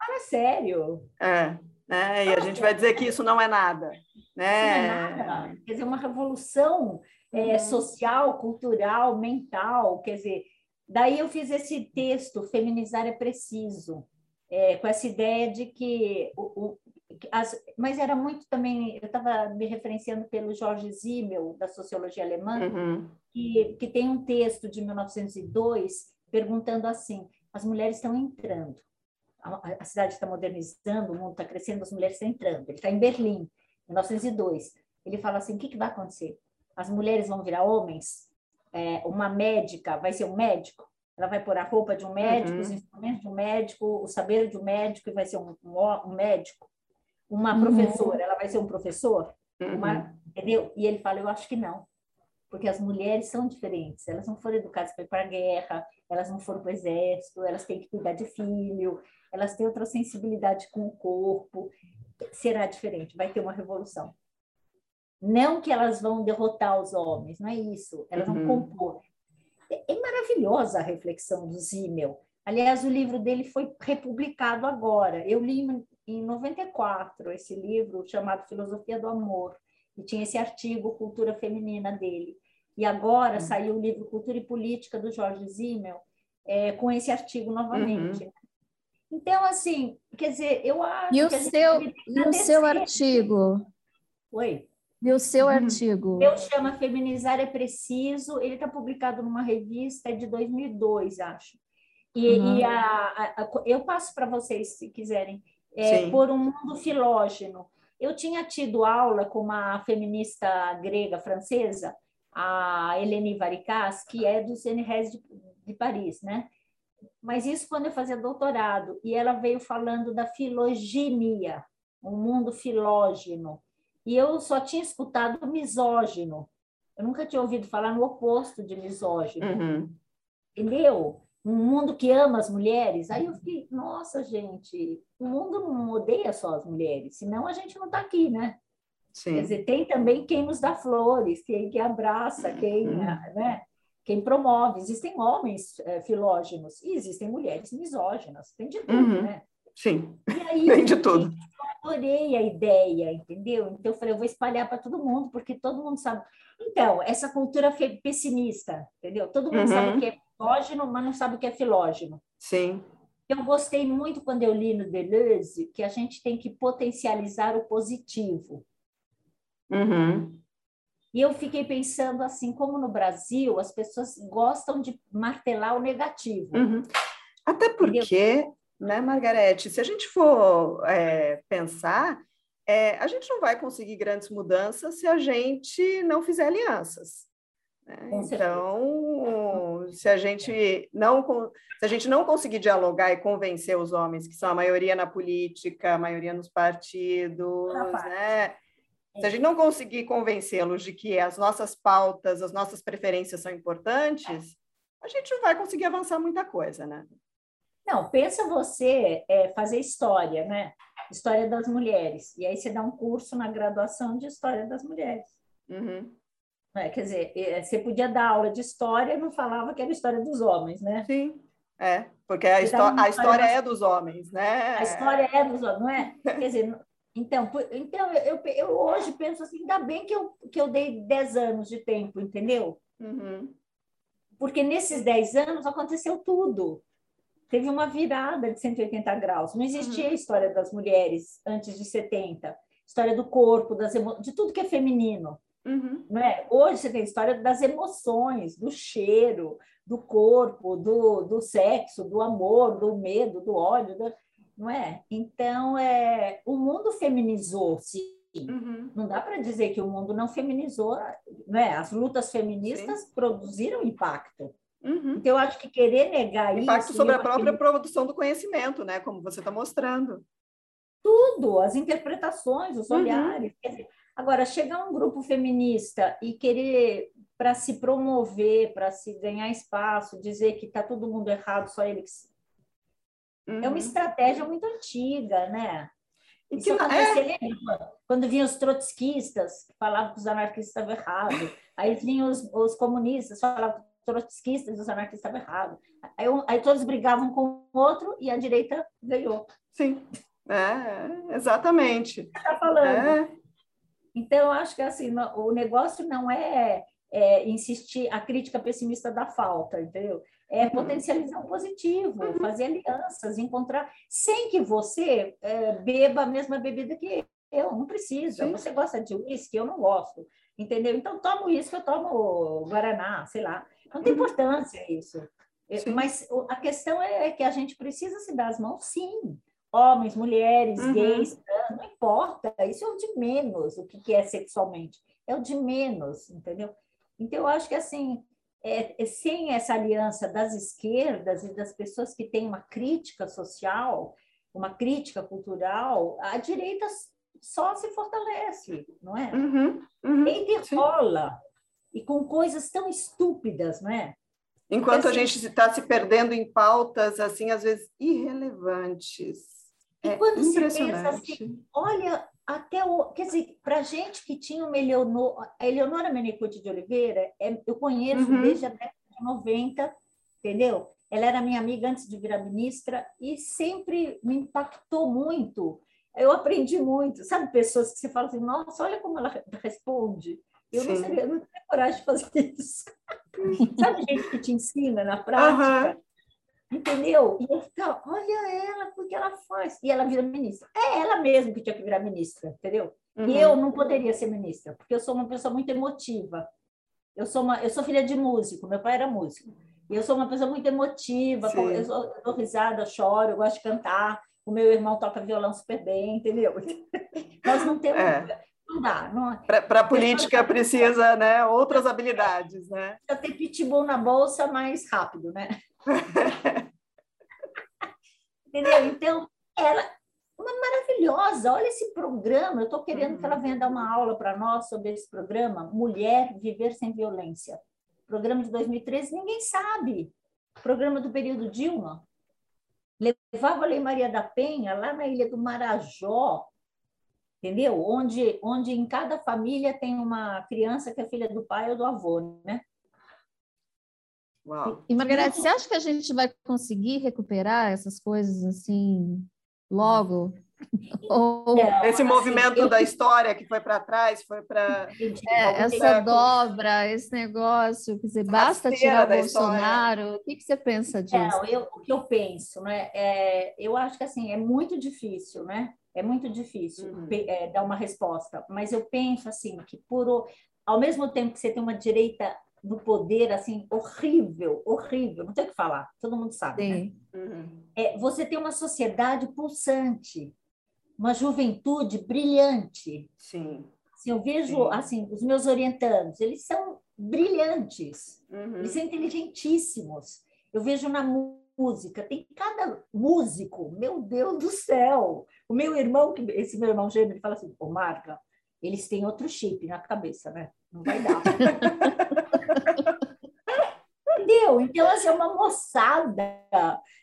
é sério. É, né? E a gente vai dizer que isso não é nada. Né? Não é nada. Quer dizer, uma revolução é, uhum. social, cultural, mental. Quer dizer, daí eu fiz esse texto, Feminizar é Preciso, é, com essa ideia de que o, as, mas era muito também, eu estava me referenciando pelo Jorge Simmel, da sociologia alemã, uhum. que, que tem um texto de 1902 perguntando assim: as mulheres estão entrando, a, a cidade está modernizando, o mundo está crescendo, as mulheres estão entrando. Ele está em Berlim, 1902. Ele fala assim: o que, que vai acontecer? As mulheres vão virar homens? É, uma médica vai ser um médico? Ela vai pôr a roupa de um médico, uhum. os instrumentos de um médico, o saber de um médico e vai ser um, um, um médico? Uma uhum. professora, ela vai ser um professor? Uma, uhum. entendeu? E ele fala, eu acho que não. Porque as mulheres são diferentes, elas não foram educadas para ir para a guerra, elas não foram para o exército, elas têm que cuidar de filho, elas têm outra sensibilidade com o corpo. Será diferente, vai ter uma revolução. Não que elas vão derrotar os homens, não é isso. Elas uhum. vão compor. É, é maravilhosa a reflexão do Zimmel. Aliás, o livro dele foi republicado agora. Eu li em 94 esse livro chamado Filosofia do Amor, e tinha esse artigo Cultura Feminina dele. E agora uhum. saiu o livro Cultura e Política do Jorge Zimmel, é, com esse artigo novamente. Uhum. Então, assim, quer dizer, eu acho e o seu, E o seu artigo? Oi? E o seu uhum. artigo? Eu chama Feminizar é Preciso, ele está publicado numa revista de 2002, acho. E, uhum. e a, a, a, eu passo para vocês, se quiserem, é, por um mundo filógeno. Eu tinha tido aula com uma feminista grega francesa, a Helene Varicas, que é do CNRS de, de Paris, né? Mas isso quando eu fazia doutorado, e ela veio falando da filoginia, um mundo filógeno. E eu só tinha escutado misógino. Eu nunca tinha ouvido falar no oposto de misógino. Uhum. Entendeu? Um mundo que ama as mulheres. Aí eu fiquei, nossa, gente, o mundo não odeia só as mulheres, senão a gente não está aqui, né? Sim. Quer dizer, tem também quem nos dá flores, quem que abraça, quem, uhum. né? quem promove. Existem homens é, filógenos e existem mulheres misóginas, tem de tudo, uhum. né? Sim, e aí, (laughs) tem de tudo. Eu adorei a ideia, entendeu? Então eu falei, eu vou espalhar para todo mundo, porque todo mundo sabe. Então, essa cultura pessimista, entendeu? Todo mundo uhum. sabe o que é filógeno, mas não sabe o que é filógeno. Sim. Eu gostei muito quando eu li no Deleuze que a gente tem que potencializar o positivo. Uhum. E eu fiquei pensando assim, como no Brasil as pessoas gostam de martelar o negativo. Uhum. Até porque, Entendeu? né, Margarete, se a gente for é, pensar, é, a gente não vai conseguir grandes mudanças se a gente não fizer alianças. Então, se a gente não se a gente não conseguir dialogar e convencer os homens que são a maioria na política, a maioria nos partidos, né? Se a gente não conseguir convencê-los de que as nossas pautas, as nossas preferências são importantes, a gente não vai conseguir avançar muita coisa, né? Não, pensa você é, fazer história, né? História das mulheres. E aí você dá um curso na graduação de História das Mulheres. Uhum. É, quer dizer, é, você podia dar aula de história e não falava que era história dos homens, né? Sim, é, porque a, a história é dos homens, né? A história é dos homens, não é? Quer dizer, então, então eu, eu, hoje penso assim, ainda bem que eu, que eu dei 10 anos de tempo, entendeu? Uhum. Porque nesses 10 anos aconteceu tudo. Teve uma virada de 180 graus. Não existia uhum. a história das mulheres antes de 70. História do corpo, das de tudo que é feminino. Uhum. Não é? Hoje você tem a história das emoções, do cheiro, do corpo, do, do sexo, do amor, do medo, do ódio. Do não é? Então, é, o mundo feminizou, sim. Uhum. Não dá para dizer que o mundo não feminizou, não é? As lutas feministas sim. produziram impacto. Uhum. Então, eu acho que querer negar impacto isso... Impacto sobre a própria que... produção do conhecimento, né? Como você está mostrando. Tudo, as interpretações, os uhum. olhares. Dizer, agora, chegar um grupo feminista e querer, para se promover, para se ganhar espaço, dizer que está todo mundo errado, só ele que Uhum. É uma estratégia muito antiga, né? E Isso acontecia é... quando vinham os trotskistas, que falavam que os anarquistas estavam errados. Aí vinham os, os comunistas, falavam que os trotskistas e os anarquistas estavam errados. Aí, aí todos brigavam com o outro e a direita ganhou. Sim, é, exatamente. Está falando. É. Então, eu acho que assim, o negócio não é, é insistir, a crítica pessimista da falta, entendeu? é uhum. potencializar o positivo, uhum. fazer alianças, encontrar, sem que você é, beba a mesma bebida que eu, não precisa. Sim. Você gosta de uísque, eu não gosto, entendeu? Então, tomo uísque, eu tomo guaraná, sei lá. Não tem uhum. importância isso. Sim. Mas a questão é que a gente precisa se dar as mãos, sim. Homens, mulheres, uhum. gays, não importa. Isso é o de menos, o que é sexualmente. É o de menos, entendeu? Então, eu acho que, assim, é, é, sem essa aliança das esquerdas e das pessoas que têm uma crítica social, uma crítica cultural, a direita só se fortalece, não é? Uhum, uhum, e rola, e com coisas tão estúpidas, não é? Enquanto assim, a gente está se perdendo em pautas, assim, às vezes irrelevantes. E é quando se pensa assim, olha até o. Quer dizer, para gente que tinha uma Eleonora, a Eleonora Menecuti de Oliveira, é, eu conheço uhum. desde a década de 90, entendeu? Ela era minha amiga antes de virar ministra e sempre me impactou muito. Eu aprendi muito. Sabe, pessoas que você fala assim, nossa, olha como ela responde. Eu Sim. não seria, eu não tenho coragem de fazer (laughs) isso. Sabe gente que te ensina na prática? Uhum. Entendeu? E eu ficava, olha ela, porque ela faz. E ela vira ministra. É ela mesma que tinha que virar ministra, entendeu? Uhum. E eu não poderia ser ministra, porque eu sou uma pessoa muito emotiva. Eu sou, uma, eu sou filha de músico, meu pai era músico. E eu sou uma pessoa muito emotiva, eu, sou, eu dou risada, choro, eu gosto de cantar. O meu irmão toca violão super bem, entendeu? (laughs) Nós não temos. É. Não dá. Não... Para a política precisa né, (laughs) outras habilidades, né? Já ter pitbull na bolsa mais rápido, né? (laughs) Entendeu? Então, ela uma maravilhosa. Olha esse programa. Eu estou querendo uhum. que ela uhum. venha dar uma aula para nós sobre esse programa, Mulher Viver Sem Violência. Programa de 2013, ninguém sabe. Programa do período Dilma. Levava a Lei Maria da Penha lá na Ilha do Marajó, entendeu? Onde, onde em cada família tem uma criança que é filha do pai ou do avô, né? Uau. E, Margarete, você acha que a gente vai conseguir recuperar essas coisas assim logo? (laughs) Ou... Esse assim, movimento eu... da história que foi para trás, foi para. É, essa dobra, esse negócio, quer dizer, basta tirar o Bolsonaro. História. O que, que você pensa disso? É, eu, o que eu penso, né? É, eu acho que assim, é muito difícil, né? É muito difícil uhum. é, dar uma resposta, mas eu penso assim que por ao mesmo tempo que você tem uma direita do poder assim horrível, horrível, não tem o que falar, todo mundo sabe. Né? Uhum. É, você tem uma sociedade pulsante, uma juventude brilhante. Sim. Assim, eu vejo Sim. assim os meus orientandos, eles são brilhantes, uhum. eles são inteligentíssimos. Eu vejo na música, tem cada músico, meu Deus do céu. O meu irmão, esse meu irmão gêmeo, ele fala assim, ô Marga, eles têm outro chip na cabeça, né? Não vai dar. (laughs) entendeu? Então, assim, é uma moçada.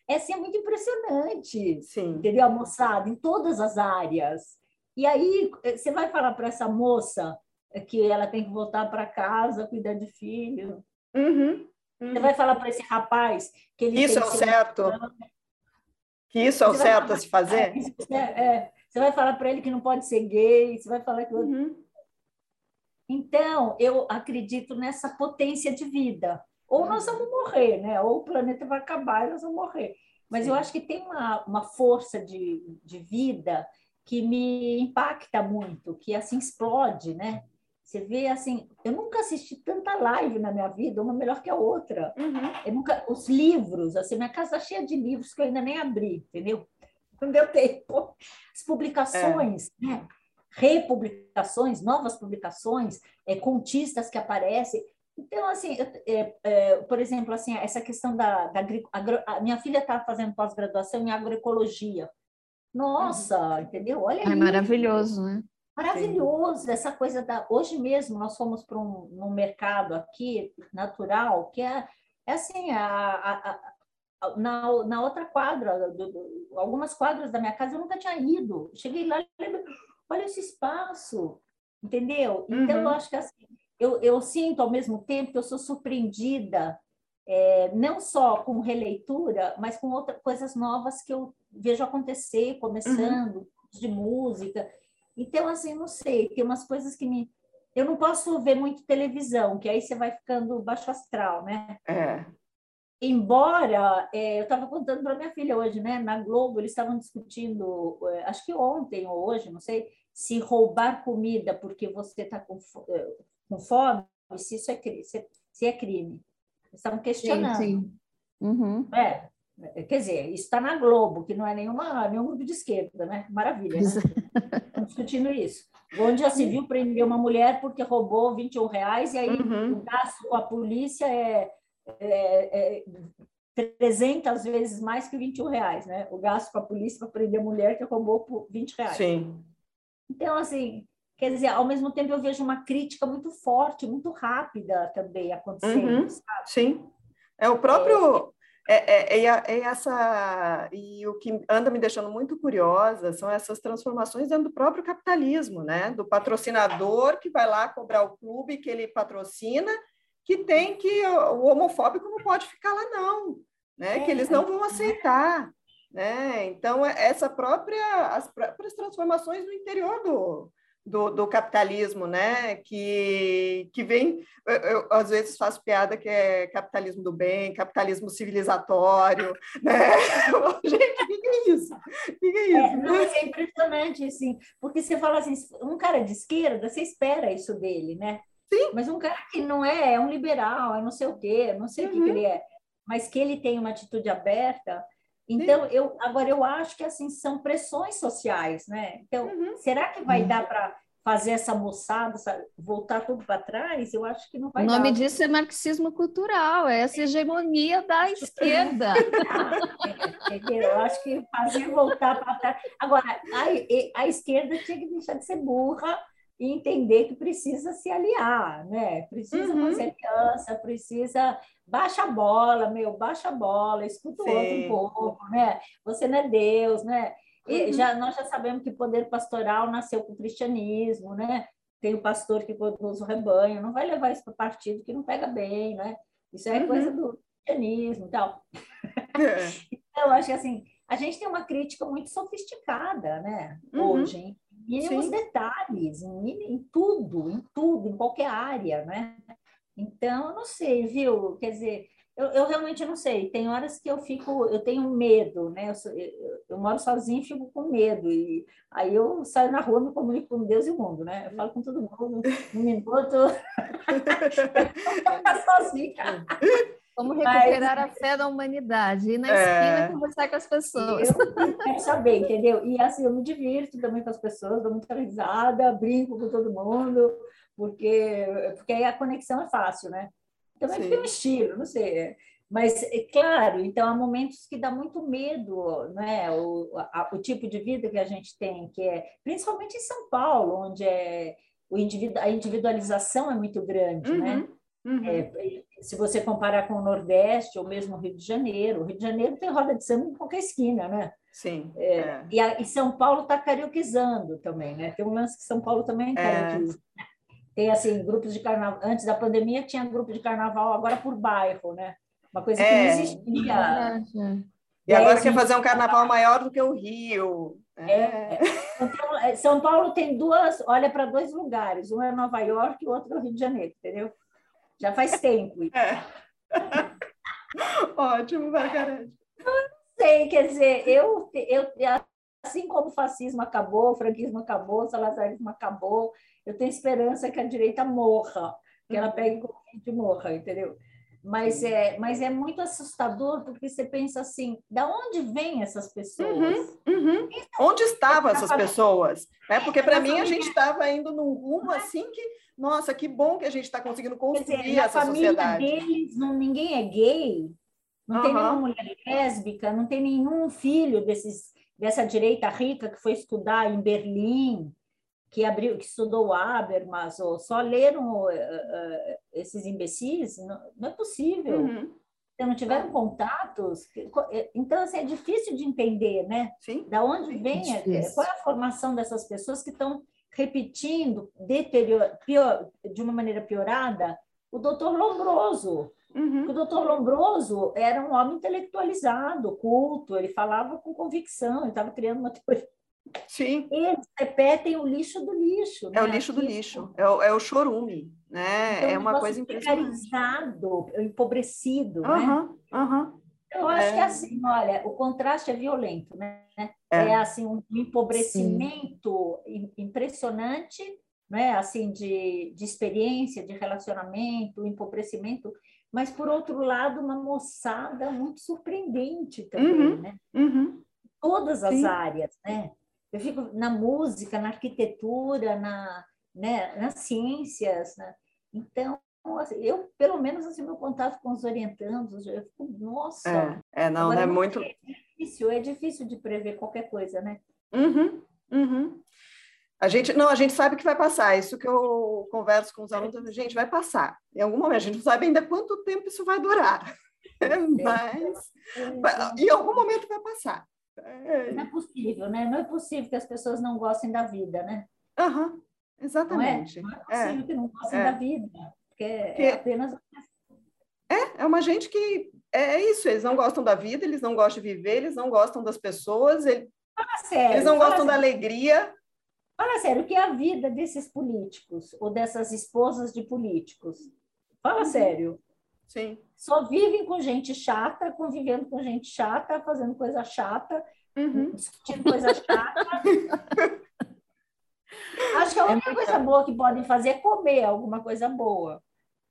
É, assim, é muito impressionante. Sim. Entendeu? A moçada em todas as áreas. E aí, você vai falar para essa moça que ela tem que voltar para casa, cuidar de filho. Uhum, uhum. Você vai falar para esse rapaz que ele Isso é o certo. Que isso é o certo a se fazer? É, é, Você vai falar para ele que não pode ser gay, você vai falar que. Uhum. Então, eu acredito nessa potência de vida. Ou nós vamos morrer, né? Ou o planeta vai acabar e nós vamos morrer. Mas Sim. eu acho que tem uma, uma força de, de vida que me impacta muito, que assim explode, né? Você vê assim, eu nunca assisti tanta live na minha vida, uma melhor que a outra. Uhum. Eu nunca, os livros, assim, minha casa está cheia de livros que eu ainda nem abri, entendeu? Não deu tempo. As publicações, é. né? Republicações, novas publicações, é, contistas que aparecem. Então, assim, é, é, por exemplo, assim, essa questão da, da agro, a minha filha está fazendo pós-graduação em agroecologia. Nossa, uhum. entendeu? Olha É maravilhoso, né? Maravilhoso, Sim. essa coisa da. Hoje mesmo nós fomos para um, um mercado aqui natural que é, é assim, a, a, a, na, na outra quadra, do, do, algumas quadras da minha casa eu nunca tinha ido. Cheguei lá, olha esse espaço, entendeu? Então uhum. eu acho que assim, eu, eu sinto ao mesmo tempo que eu sou surpreendida, é, não só com releitura, mas com outras coisas novas que eu vejo acontecer, começando, uhum. de música. Então, assim, não sei, tem umas coisas que me. Eu não posso ver muito televisão, que aí você vai ficando baixo astral, né? É. Embora, é, eu estava contando para minha filha hoje, né? Na Globo, eles estavam discutindo, é, acho que ontem ou hoje, não sei, se roubar comida porque você está com, é, com fome, se isso é, se, se é crime. Eles estavam questionando. Sim, sim. Uhum. É, quer dizer, isso está na Globo, que não é nenhuma, nenhum grupo de esquerda, né? Maravilha, né? Estamos discutindo isso. Onde já se viu prender uma mulher porque roubou 21 reais e aí uhum. o gasto com a polícia é, é, é 300 vezes mais que 21 reais, né? O gasto com a polícia para prender a mulher que roubou por 20 reais. Sim. Então, assim, Quer dizer, ao mesmo tempo eu vejo uma crítica muito forte, muito rápida também acontecendo. Uhum, sim. É o próprio. é, é, é, essa e o que anda me deixando muito curiosa são essas transformações dentro do próprio capitalismo, né? Do patrocinador que vai lá cobrar o clube que ele patrocina, que tem que o homofóbico não pode ficar lá não, né? Que eles não vão aceitar, né? Então essa própria as próprias transformações no interior do do, do, capitalismo, né? Que, que vem, eu, eu, às vezes faço piada que é capitalismo do bem, capitalismo civilizatório, né? (laughs) Gente, o que é isso? O que é isso? É, não, é impressionante, assim, porque você fala assim, um cara de esquerda, você espera isso dele, né? Sim. Mas um cara que não é, é um liberal, é não sei o quê, não sei uhum. o que, que ele é, mas que ele tem uma atitude aberta, então, eu agora eu acho que assim são pressões sociais, né? Então, uhum. será que vai uhum. dar para fazer essa moçada sabe, voltar tudo para trás? Eu acho que não vai dar. O nome dar. disso é marxismo cultural, é essa hegemonia da (laughs) esquerda. Entendeu? (laughs) Eu acho que fazer voltar para trás. Agora, a, a esquerda tinha que deixar de ser burra e entender que precisa se aliar, né? Precisa uhum. fazer aliança, precisa baixa a bola, meu, baixa a bola, escuta o outro um pouco, né? Você não é Deus, né? E uhum. já, nós já sabemos que o poder pastoral nasceu com o cristianismo, né? Tem o pastor que conduz o rebanho, não vai levar isso para o partido que não pega bem, né? Isso é uhum. coisa do cristianismo e tal. É. (laughs) então, eu acho que assim, a gente tem uma crítica muito sofisticada, né? Uhum. Hoje, em mínimos detalhes, em, em tudo, em tudo, em qualquer área, né? Então, eu não sei, viu? Quer dizer, eu, eu, realmente não sei. Tem horas que eu fico, eu tenho medo, né? Eu, eu, eu, moro sozinha e fico com medo. E aí eu saio na rua, me comunico com Deus e o mundo, né? Eu falo com todo mundo, um minuto. (laughs) (laughs) eu sozinha. (laughs) Como recuperar Mas, a (laughs) fé da humanidade, ir na é... esquina conversar com as pessoas. Eu quero saber, entendeu? E assim, eu me divirto também com as pessoas, dou muita risada, brinco com todo mundo porque, porque aí a conexão é fácil, né? Também Sim. tem um estilo, não sei. Mas, é claro, então há momentos que dá muito medo, né? O, a, o tipo de vida que a gente tem, que é principalmente em São Paulo, onde é, o individu, a individualização é muito grande, uhum, né? Uhum. É, se você comparar com o Nordeste ou mesmo o Rio de Janeiro, o Rio de Janeiro tem roda de samba em qualquer esquina, né? Sim. É, é. E, a, e, São Paulo está carioquizando também, né? Tem um lance que São Paulo também é, é. carioquiza. Tem, assim, grupos de carnaval. Antes da pandemia tinha grupo de carnaval, agora por bairro, né? Uma coisa que é. não existia. E agora quer fazer um carnaval maior do que o Rio. É. é. Então, é, São Paulo tem duas, olha para dois lugares, um é Nova York e o outro é o Rio de Janeiro, entendeu? Já faz tempo. É. (laughs) Ótimo, Margarete. Não sei, quer dizer, eu, eu, assim como o fascismo acabou, o franquismo acabou, o salazarismo acabou, eu tenho esperança que a direita morra, que ela pegue Covid e morra, entendeu? Mas é, mas é muito assustador porque você pensa assim, da onde vêm essas pessoas? Uhum, uhum. Onde estavam essas pessoas? É, porque para mim a gente estava indo num rumo assim que, nossa, que bom que a gente está conseguindo construir dizer, essa família sociedade. deles, não, ninguém é gay, não uhum. tem nenhuma mulher lésbica, não tem nenhum filho desses, dessa direita rica que foi estudar em Berlim, que abriu, que estudou Habermas, ou só leram uh, uh, esses imbecis, não, não é possível. Uhum. Se não tiveram contatos, então assim, é difícil de entender, né? Sim. Da onde vem, é, qual é a formação dessas pessoas que estão repetindo deterior, pior, de uma maneira piorada o doutor Lombroso. Uhum. O doutor Lombroso era um homem intelectualizado, culto, ele falava com convicção, ele estava criando uma (laughs) teoria Sim. Eles repetem o lixo do lixo. É né? o lixo do lixo, é o, é o chorume, né? Então, é uma coisa impressionante. empobrecido, uhum, né? Uhum. Eu acho é... que assim, olha, o contraste é violento, né? É, é assim um empobrecimento Sim. impressionante, né? Assim de, de experiência, de relacionamento, empobrecimento, mas por outro lado uma moçada muito surpreendente também, uhum, né? Uhum. Todas as Sim. áreas, né? Eu fico na música, na arquitetura, na, né, nas ciências. Né? Então, assim, eu, pelo menos, assim, meu contato com os orientandos, eu fico, nossa. É, é não, é muito. É difícil, é difícil de prever qualquer coisa, né? Uhum, uhum. A gente, não, a gente sabe que vai passar. Isso que eu converso com os alunos, a gente vai passar. Em algum momento, a gente não sabe ainda quanto tempo isso vai durar. (laughs) Mas em algum momento vai passar. Não é possível, né? Não é possível que as pessoas não gostem da vida, né? Aham, exatamente. Não é, não é possível é. que não gostem é. da vida, porque é apenas... É, é uma gente que é isso, eles não gostam da vida, eles não gostam de viver, eles não gostam das pessoas, eles, sério, eles não gostam sério. da alegria. Fala sério, o que é a vida desses políticos ou dessas esposas de políticos? Fala uhum. sério. Sim. Só vivem com gente chata, convivendo com gente chata, fazendo coisa chata, uhum. discutindo coisa chata. (laughs) Acho que a única é coisa boa que podem fazer é comer alguma coisa boa.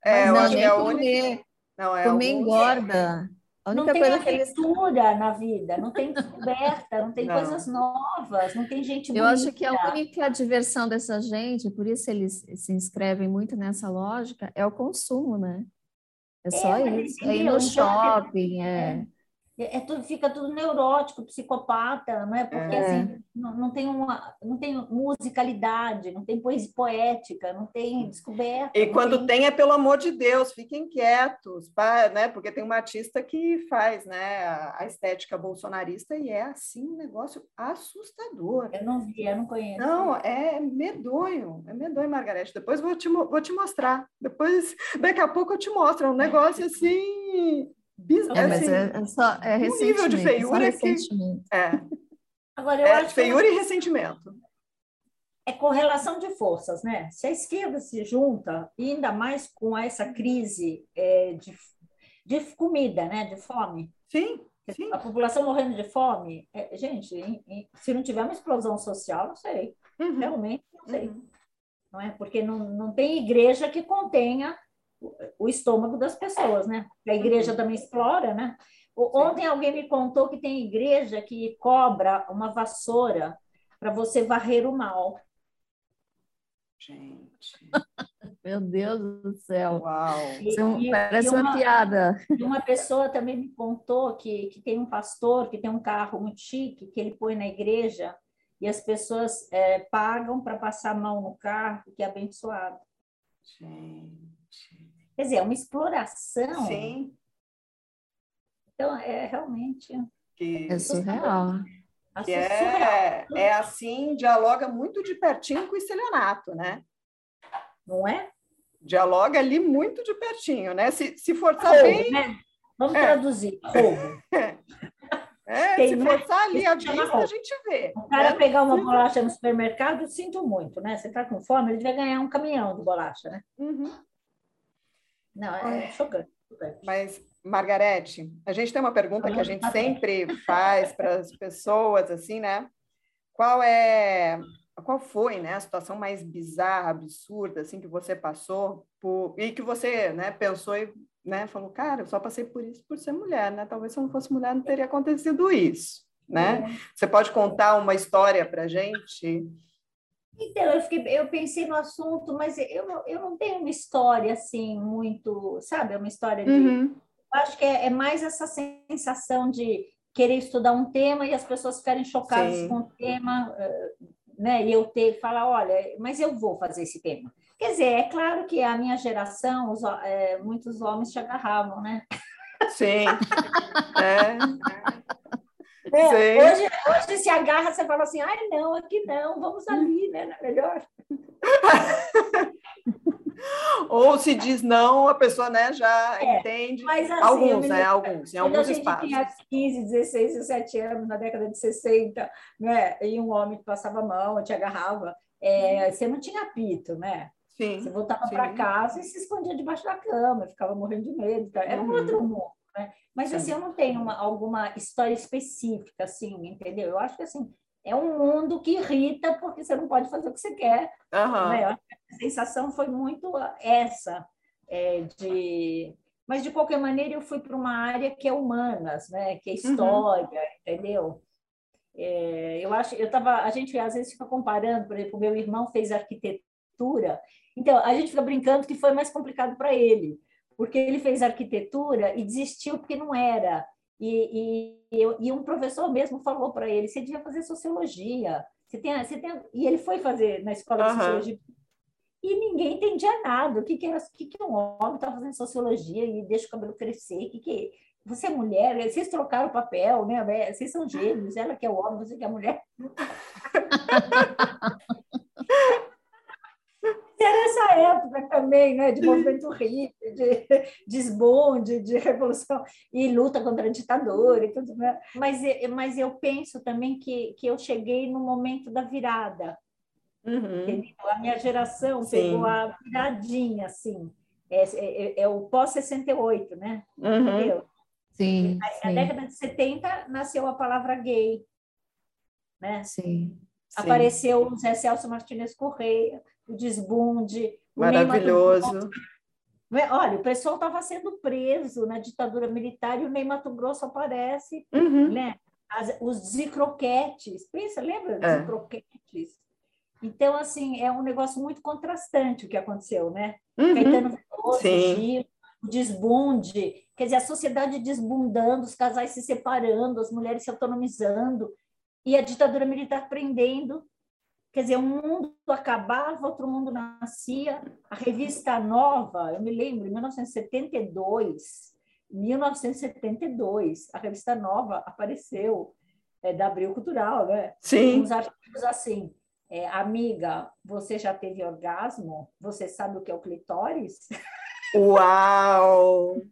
É, Mas não, é a única. Não, é comer algum... engorda. A única não tem coisa aventura eles... na vida, não tem descoberta, não tem não. coisas novas, não tem gente Eu acho que a única diversão dessa gente, por isso eles se inscrevem muito nessa lógica, é o consumo, né? É só é, isso. É ir no shopping, é. É, é, tudo, fica tudo neurótico, psicopata, não é? Porque é. assim, não, não, tem uma, não tem musicalidade, não tem poesia poética, não tem descoberta. E quando tem... tem... é pelo amor de Deus, fiquem quietos, pá, né? Porque tem uma artista que faz, né, a estética bolsonarista e é assim um negócio assustador. Eu não vi, eu não conheço. Não, é medonho, é medonho, Margarete. Depois vou te, vou te mostrar. Depois, daqui a pouco eu te mostro, é um negócio assim Bis, é, mas assim, é, é, só, é um nível de feiura que... É. (laughs) Agora, eu é, acho feiura que... e ressentimento. É correlação de forças, né? Se a esquerda se junta, ainda mais com essa crise é, de, de comida, né? De fome. Sim, sim. A população morrendo de fome. É, gente, em, em, se não tiver uma explosão social, não sei. Uhum. Realmente, não sei. Uhum. Não é? Porque não, não tem igreja que contenha o estômago das pessoas, né? A igreja uhum. também explora, né? Ontem alguém me contou que tem igreja que cobra uma vassoura para você varrer o mal. Gente. (laughs) Meu Deus do céu. Uau. E, parece uma, uma, piada. Uma pessoa também me contou que, que tem um pastor que tem um carro muito chique que ele põe na igreja e as pessoas é, pagam para passar a mão no carro, que é abençoado. Gente. Quer dizer, é uma exploração. Sim. Então, é realmente. Que... É surreal. Que é, é assim, dialoga muito de pertinho com o estelionato, né? Não é? Dialoga ali muito de pertinho, né? Se, se forçar bem. Né? Vamos é. traduzir. Roubo. (laughs) É, Tem, se né? forçar ali a vista, a gente vê. O cara né? pegar uma bolacha no supermercado, sinto muito, né? Você está com fome, ele vai ganhar um caminhão de bolacha, né? Uhum. Não, é chocante. Mas, Margarete, a gente tem uma pergunta que a gente sempre faz para as pessoas, assim, né? Qual é, qual foi, né, a situação mais bizarra, absurda, assim, que você passou por, e que você, né, pensou e, né, falou, cara, eu só passei por isso por ser mulher, né? Talvez se eu não fosse mulher não teria acontecido isso, né? É. Você pode contar uma história para a gente? Então, eu, fiquei, eu pensei no assunto, mas eu, eu não tenho uma história assim muito, sabe? É uma história de. Uhum. Acho que é, é, mais essa sensação de querer estudar um tema e as pessoas ficarem chocadas Sim. com o tema, eh, né? E eu ter falar, olha, mas eu vou fazer esse tema. Quer dizer, é claro que a minha geração, os, é, muitos homens te agarravam, né? Sim. (laughs) é. É, hoje, hoje se agarra, você fala assim, ai não, aqui não, vamos ali, né? Não é melhor. (laughs) Ou se diz não, a pessoa né, já é, entende. Mas, assim, alguns, né? Alguns, em alguns espaços. Tinha 15, 16, 17 anos, na década de 60, né? E um homem que passava a mão, te agarrava. É, você não tinha apito, né? Sim, você voltava para casa e se escondia debaixo da cama, ficava morrendo de medo. Era um uhum. outro mundo. Né? Mas assim, eu não tenho uma, alguma história específica, assim, entendeu? Eu acho que assim, é um mundo que irrita porque você não pode fazer o que você quer. Uhum. Né? A sensação foi muito essa, é, de... mas de qualquer maneira eu fui para uma área que é humanas, né? que é uhum. história, uhum. entendeu? É, eu acho, eu tava, a gente às vezes fica comparando, por exemplo, meu irmão fez arquitetura, então a gente fica brincando que foi mais complicado para ele, porque ele fez arquitetura e desistiu porque não era. E, e, e um professor mesmo falou para ele: você devia fazer sociologia. Você tem, você tem... E ele foi fazer na escola de sociologia. e ninguém entendia nada. O que, que, era, o que, que um homem estava fazendo sociologia e deixa o cabelo crescer? O que, que você é mulher, vocês trocaram o papel, né? Vocês são gêmeos, ela que é o homem, você que é a mulher. (laughs) Era essa época também, né, de movimento hippie, de desbonde, de revolução e luta contra a ditadura e tudo. Né? Mas, mas eu penso também que, que eu cheguei no momento da virada. Uhum. A minha geração Sim. pegou a viradinha, assim. É, é, é o pós-68, né? Uhum. Entendeu? Sim, Na sim. década de 70 nasceu a palavra gay, né? Sim. Apareceu o Zé Celso Martinez Correia, o Desbunde. Maravilhoso. O é? Olha, o pessoal estava sendo preso na ditadura militar e o Ney Mato Grosso aparece, uhum. né? As, os zicroquetes, pensa, lembra dos é. zicroquetes? Então, assim, é um negócio muito contrastante o que aconteceu, né? Uhum. Caetano Veloso, Gil, o desbunde, quer dizer, a sociedade desbundando, os casais se separando, as mulheres se autonomizando, e a ditadura militar prendendo. Quer dizer, um mundo acabava, outro mundo nascia. A revista Nova, eu me lembro, em 1972, 1972, a revista Nova apareceu, é, da Abril Cultural, né? Sim. Uns artigos assim, é, amiga, você já teve orgasmo? Você sabe o que é o clitóris? (laughs) Uau!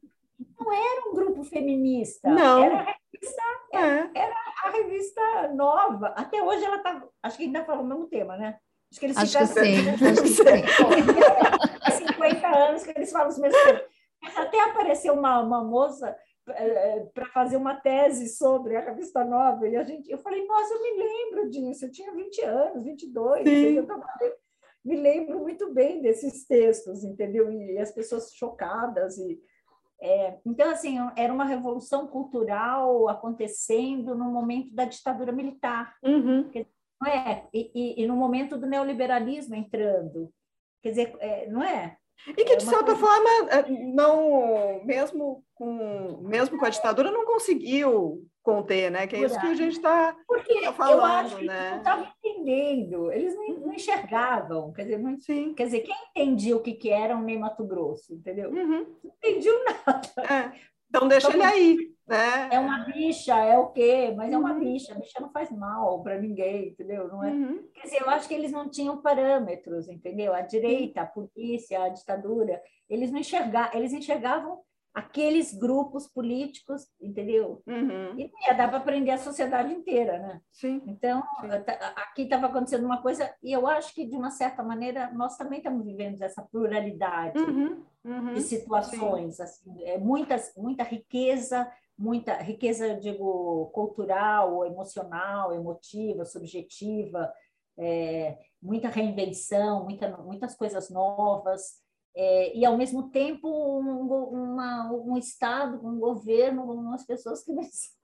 Não era um grupo feminista. Não. Era a revista, era, é. era a revista nova. Até hoje ela está. Acho que ainda fala o mesmo tema, né? Acho que eles acho que sim. Acho que sim. Há (laughs) 50 anos que eles falam os mesmos temas. Mas até apareceu uma, uma moça é, para fazer uma tese sobre a revista Nova, e a gente, eu falei, nossa, eu me lembro disso, eu tinha 20 anos, 22, eu trabalhei me lembro muito bem desses textos, entendeu? E, as pessoas chocadas e é, então assim era uma revolução cultural acontecendo no momento da ditadura militar, uhum. não é? E, e, e, no momento do neoliberalismo entrando, quer dizer, é, não é? E que, de certa forma, é, não, mesmo com, mesmo com a ditadura, não conseguiu conter, né? Que é isso que a gente está tá falando, eu acho que né? não estavam entendendo, eles não, não, enxergavam, quer dizer, não, Sim. quer dizer, quem entendia o que, que era um Ney Mato Grosso, entendeu? Uhum. Não entendiam (laughs) nada. É. Então deixa então, ele aí, né? É uma bicha, é o quê? Mas uhum. é uma uhum. bicha, a bicha não faz mal para ninguém, entendeu? Não é? Uhum. Quer dizer, eu acho que eles não tinham parâmetros, entendeu? A direita, a polícia, a ditadura, eles não enxergavam, eles enxergavam aqueles grupos políticos, entendeu? Uhum. E ia dar para aprender a sociedade inteira, né? Sim. Então, Sim. aqui estava acontecendo uma coisa, e eu acho que, de uma certa maneira, nós também estamos vivendo essa pluralidade uhum. Uhum. de situações, assim, é, muitas, muita riqueza, muita riqueza, eu digo, cultural, emocional, emotiva, subjetiva, é, muita reinvenção, muita, muitas coisas novas, é, e, ao mesmo tempo, um, uma, um Estado, um governo, umas pessoas que... (laughs)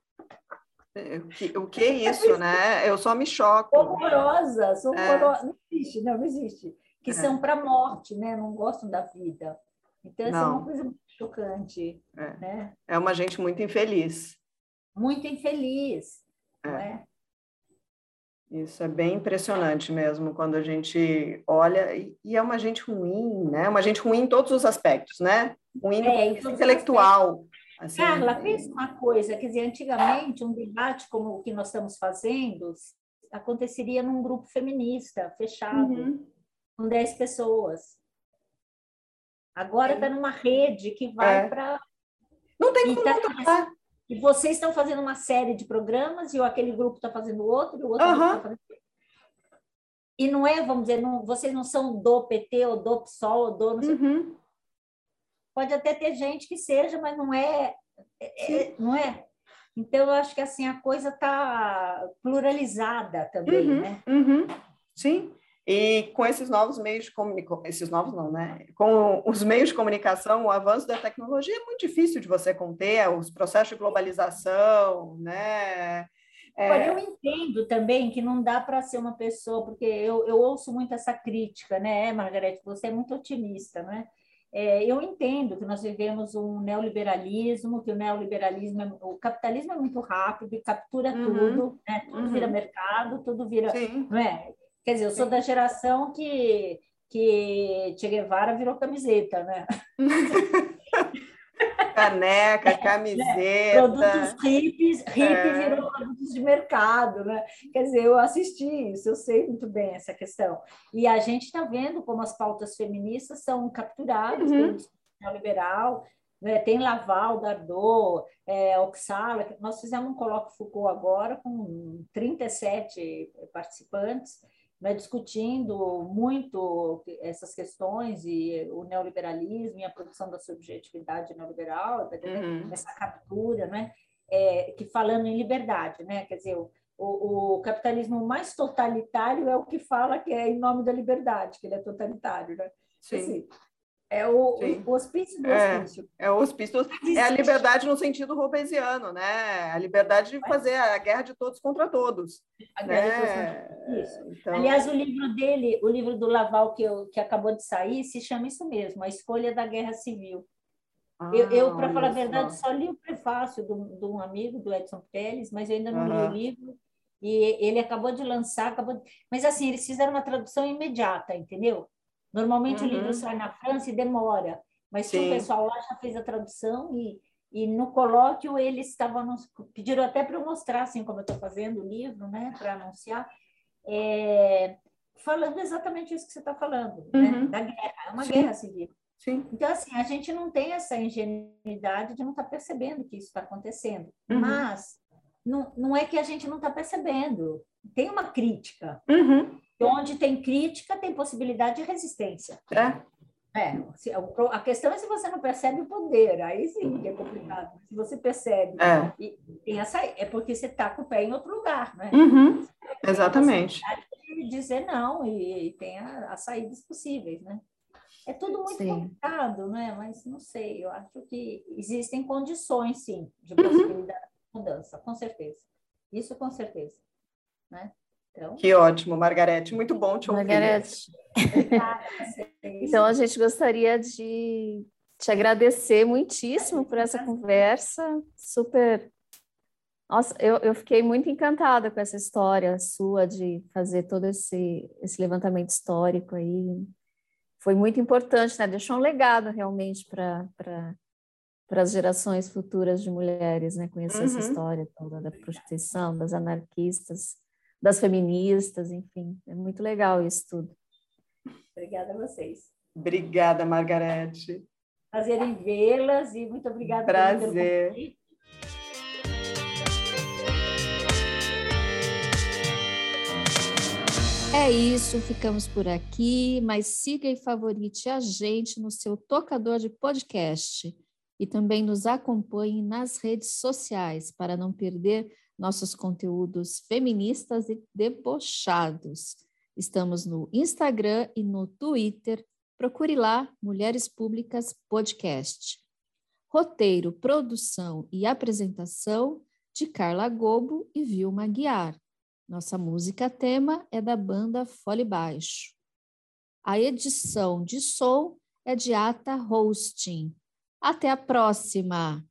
É, o que, o que é isso, né? Eu só me choco. Horrorosas, horrorosas. É. Não existe, não, não existe. Que é. são para a morte, né? Não gostam da vida. Então, essa é uma coisa muito chocante. É. Né? é uma gente muito infeliz. Muito infeliz, é. não é? Isso é bem impressionante mesmo quando a gente olha e é uma gente ruim, né? Uma gente ruim em todos os aspectos, né? Ruim é, intelectual. Assim, Carla, pensa uma coisa, quer dizer, antigamente um debate como o que nós estamos fazendo aconteceria num grupo feminista fechado, uhum. com 10 pessoas. Agora está numa rede que vai é. para. Não tem como tá, e vocês estão fazendo uma série de programas e aquele grupo está fazendo outro, e o outro uhum. está fazendo e não é, vamos dizer, não, vocês não são do PT ou do PSOL ou do não sei. Uhum. Pode até ter gente que seja, mas não é, é, é não é. Então eu acho que assim a coisa está pluralizada também, uhum. né? Uhum. Sim. E com esses novos meios de comunicação, esses novos não, né? Com os meios de comunicação, o avanço da tecnologia é muito difícil de você conter, os processos de globalização, né? É... eu entendo também que não dá para ser uma pessoa, porque eu, eu ouço muito essa crítica, né, Margarete? Você é muito otimista, não é? É, eu entendo que nós vivemos um neoliberalismo, que o neoliberalismo, é, o capitalismo é muito rápido e captura uhum. tudo, né? tudo uhum. vira mercado, tudo vira, Sim. não é? Quer dizer, eu sou da geração que que Che Guevara virou camiseta, né? (laughs) Caneca, camiseta. É, produtos hippies, hippie é. virou produtos de mercado, né? Quer dizer, eu assisti isso, eu sei muito bem essa questão. E a gente está vendo como as pautas feministas são capturadas uhum. pelo neoliberal, né? tem Laval, Dardot, é, Oxala. Nós fizemos um colóquio Foucault agora com 37 participantes, né, discutindo muito essas questões e o neoliberalismo e a produção da subjetividade neoliberal, uhum. essa captura, né, é, que falando em liberdade, né, quer dizer, o, o, capitalismo mais totalitário é o que fala que é em nome da liberdade, que ele é totalitário, né? Sim. Assim, é o, o hospício do é, hospício. É, é o hospício É a liberdade no sentido robesiano, né? A liberdade de fazer a guerra de todos contra todos. A né? guerra de todos Isso. Então... Aliás, o livro dele, o livro do Laval que, eu, que acabou de sair, se chama isso mesmo, A Escolha da Guerra Civil. Ah, eu, eu para falar a verdade, só li o prefácio de um amigo, do Edson Teles, mas eu ainda não uhum. li o livro. E ele acabou de lançar, acabou de... mas assim, eles fizeram uma tradução imediata, entendeu? Normalmente uhum. o livro uhum. sai na França e demora, mas Sim. o pessoal lá já fez a tradução e, e no colóquio eles estavam nos, pediram até para eu mostrar assim como eu estou fazendo o livro, né, para anunciar, é, falando exatamente isso que você está falando, né, uhum. né, da guerra, é uma Sim. guerra civil. Sim. Então, assim, a gente não tem essa ingenuidade de não estar tá percebendo que isso está acontecendo. Uhum. Mas não, não é que a gente não está percebendo. Tem uma crítica. Uhum. Onde tem crítica, tem possibilidade de resistência. É. É, a questão é se você não percebe o poder, aí sim que é complicado. Se você percebe, é, e tem essa, é porque você está com o pé em outro lugar, né? Uhum, exatamente. De dizer não e, e tem a, as saídas possíveis, né? É tudo muito sim. complicado, né? Mas não sei, eu acho que existem condições, sim, de uhum. possibilidade uhum. de mudança, com certeza. Isso com certeza, né? Então... Que ótimo, Margarete. Muito bom te ouvir. Margarete. então, a gente gostaria de te agradecer muitíssimo por essa conversa. Super. Nossa, eu, eu fiquei muito encantada com essa história sua de fazer todo esse, esse levantamento histórico aí. Foi muito importante, né? Deixou um legado realmente para para as gerações futuras de mulheres, né? Conhecer uhum. essa história toda da prostituição, das anarquistas das feministas, enfim, é muito legal isso tudo. Obrigada a vocês. Obrigada, Margarete. Prazer em vê-las e muito obrigada Prazer. pelo É isso, ficamos por aqui, mas siga e favorite a gente no seu tocador de podcast e também nos acompanhe nas redes sociais para não perder nossos conteúdos feministas e debochados. Estamos no Instagram e no Twitter. Procure lá Mulheres Públicas Podcast. Roteiro, produção e apresentação de Carla Gobo e Vilma Guiar. Nossa música tema é da banda Fole Baixo. A edição de som é de Ata Hosting. Até a próxima!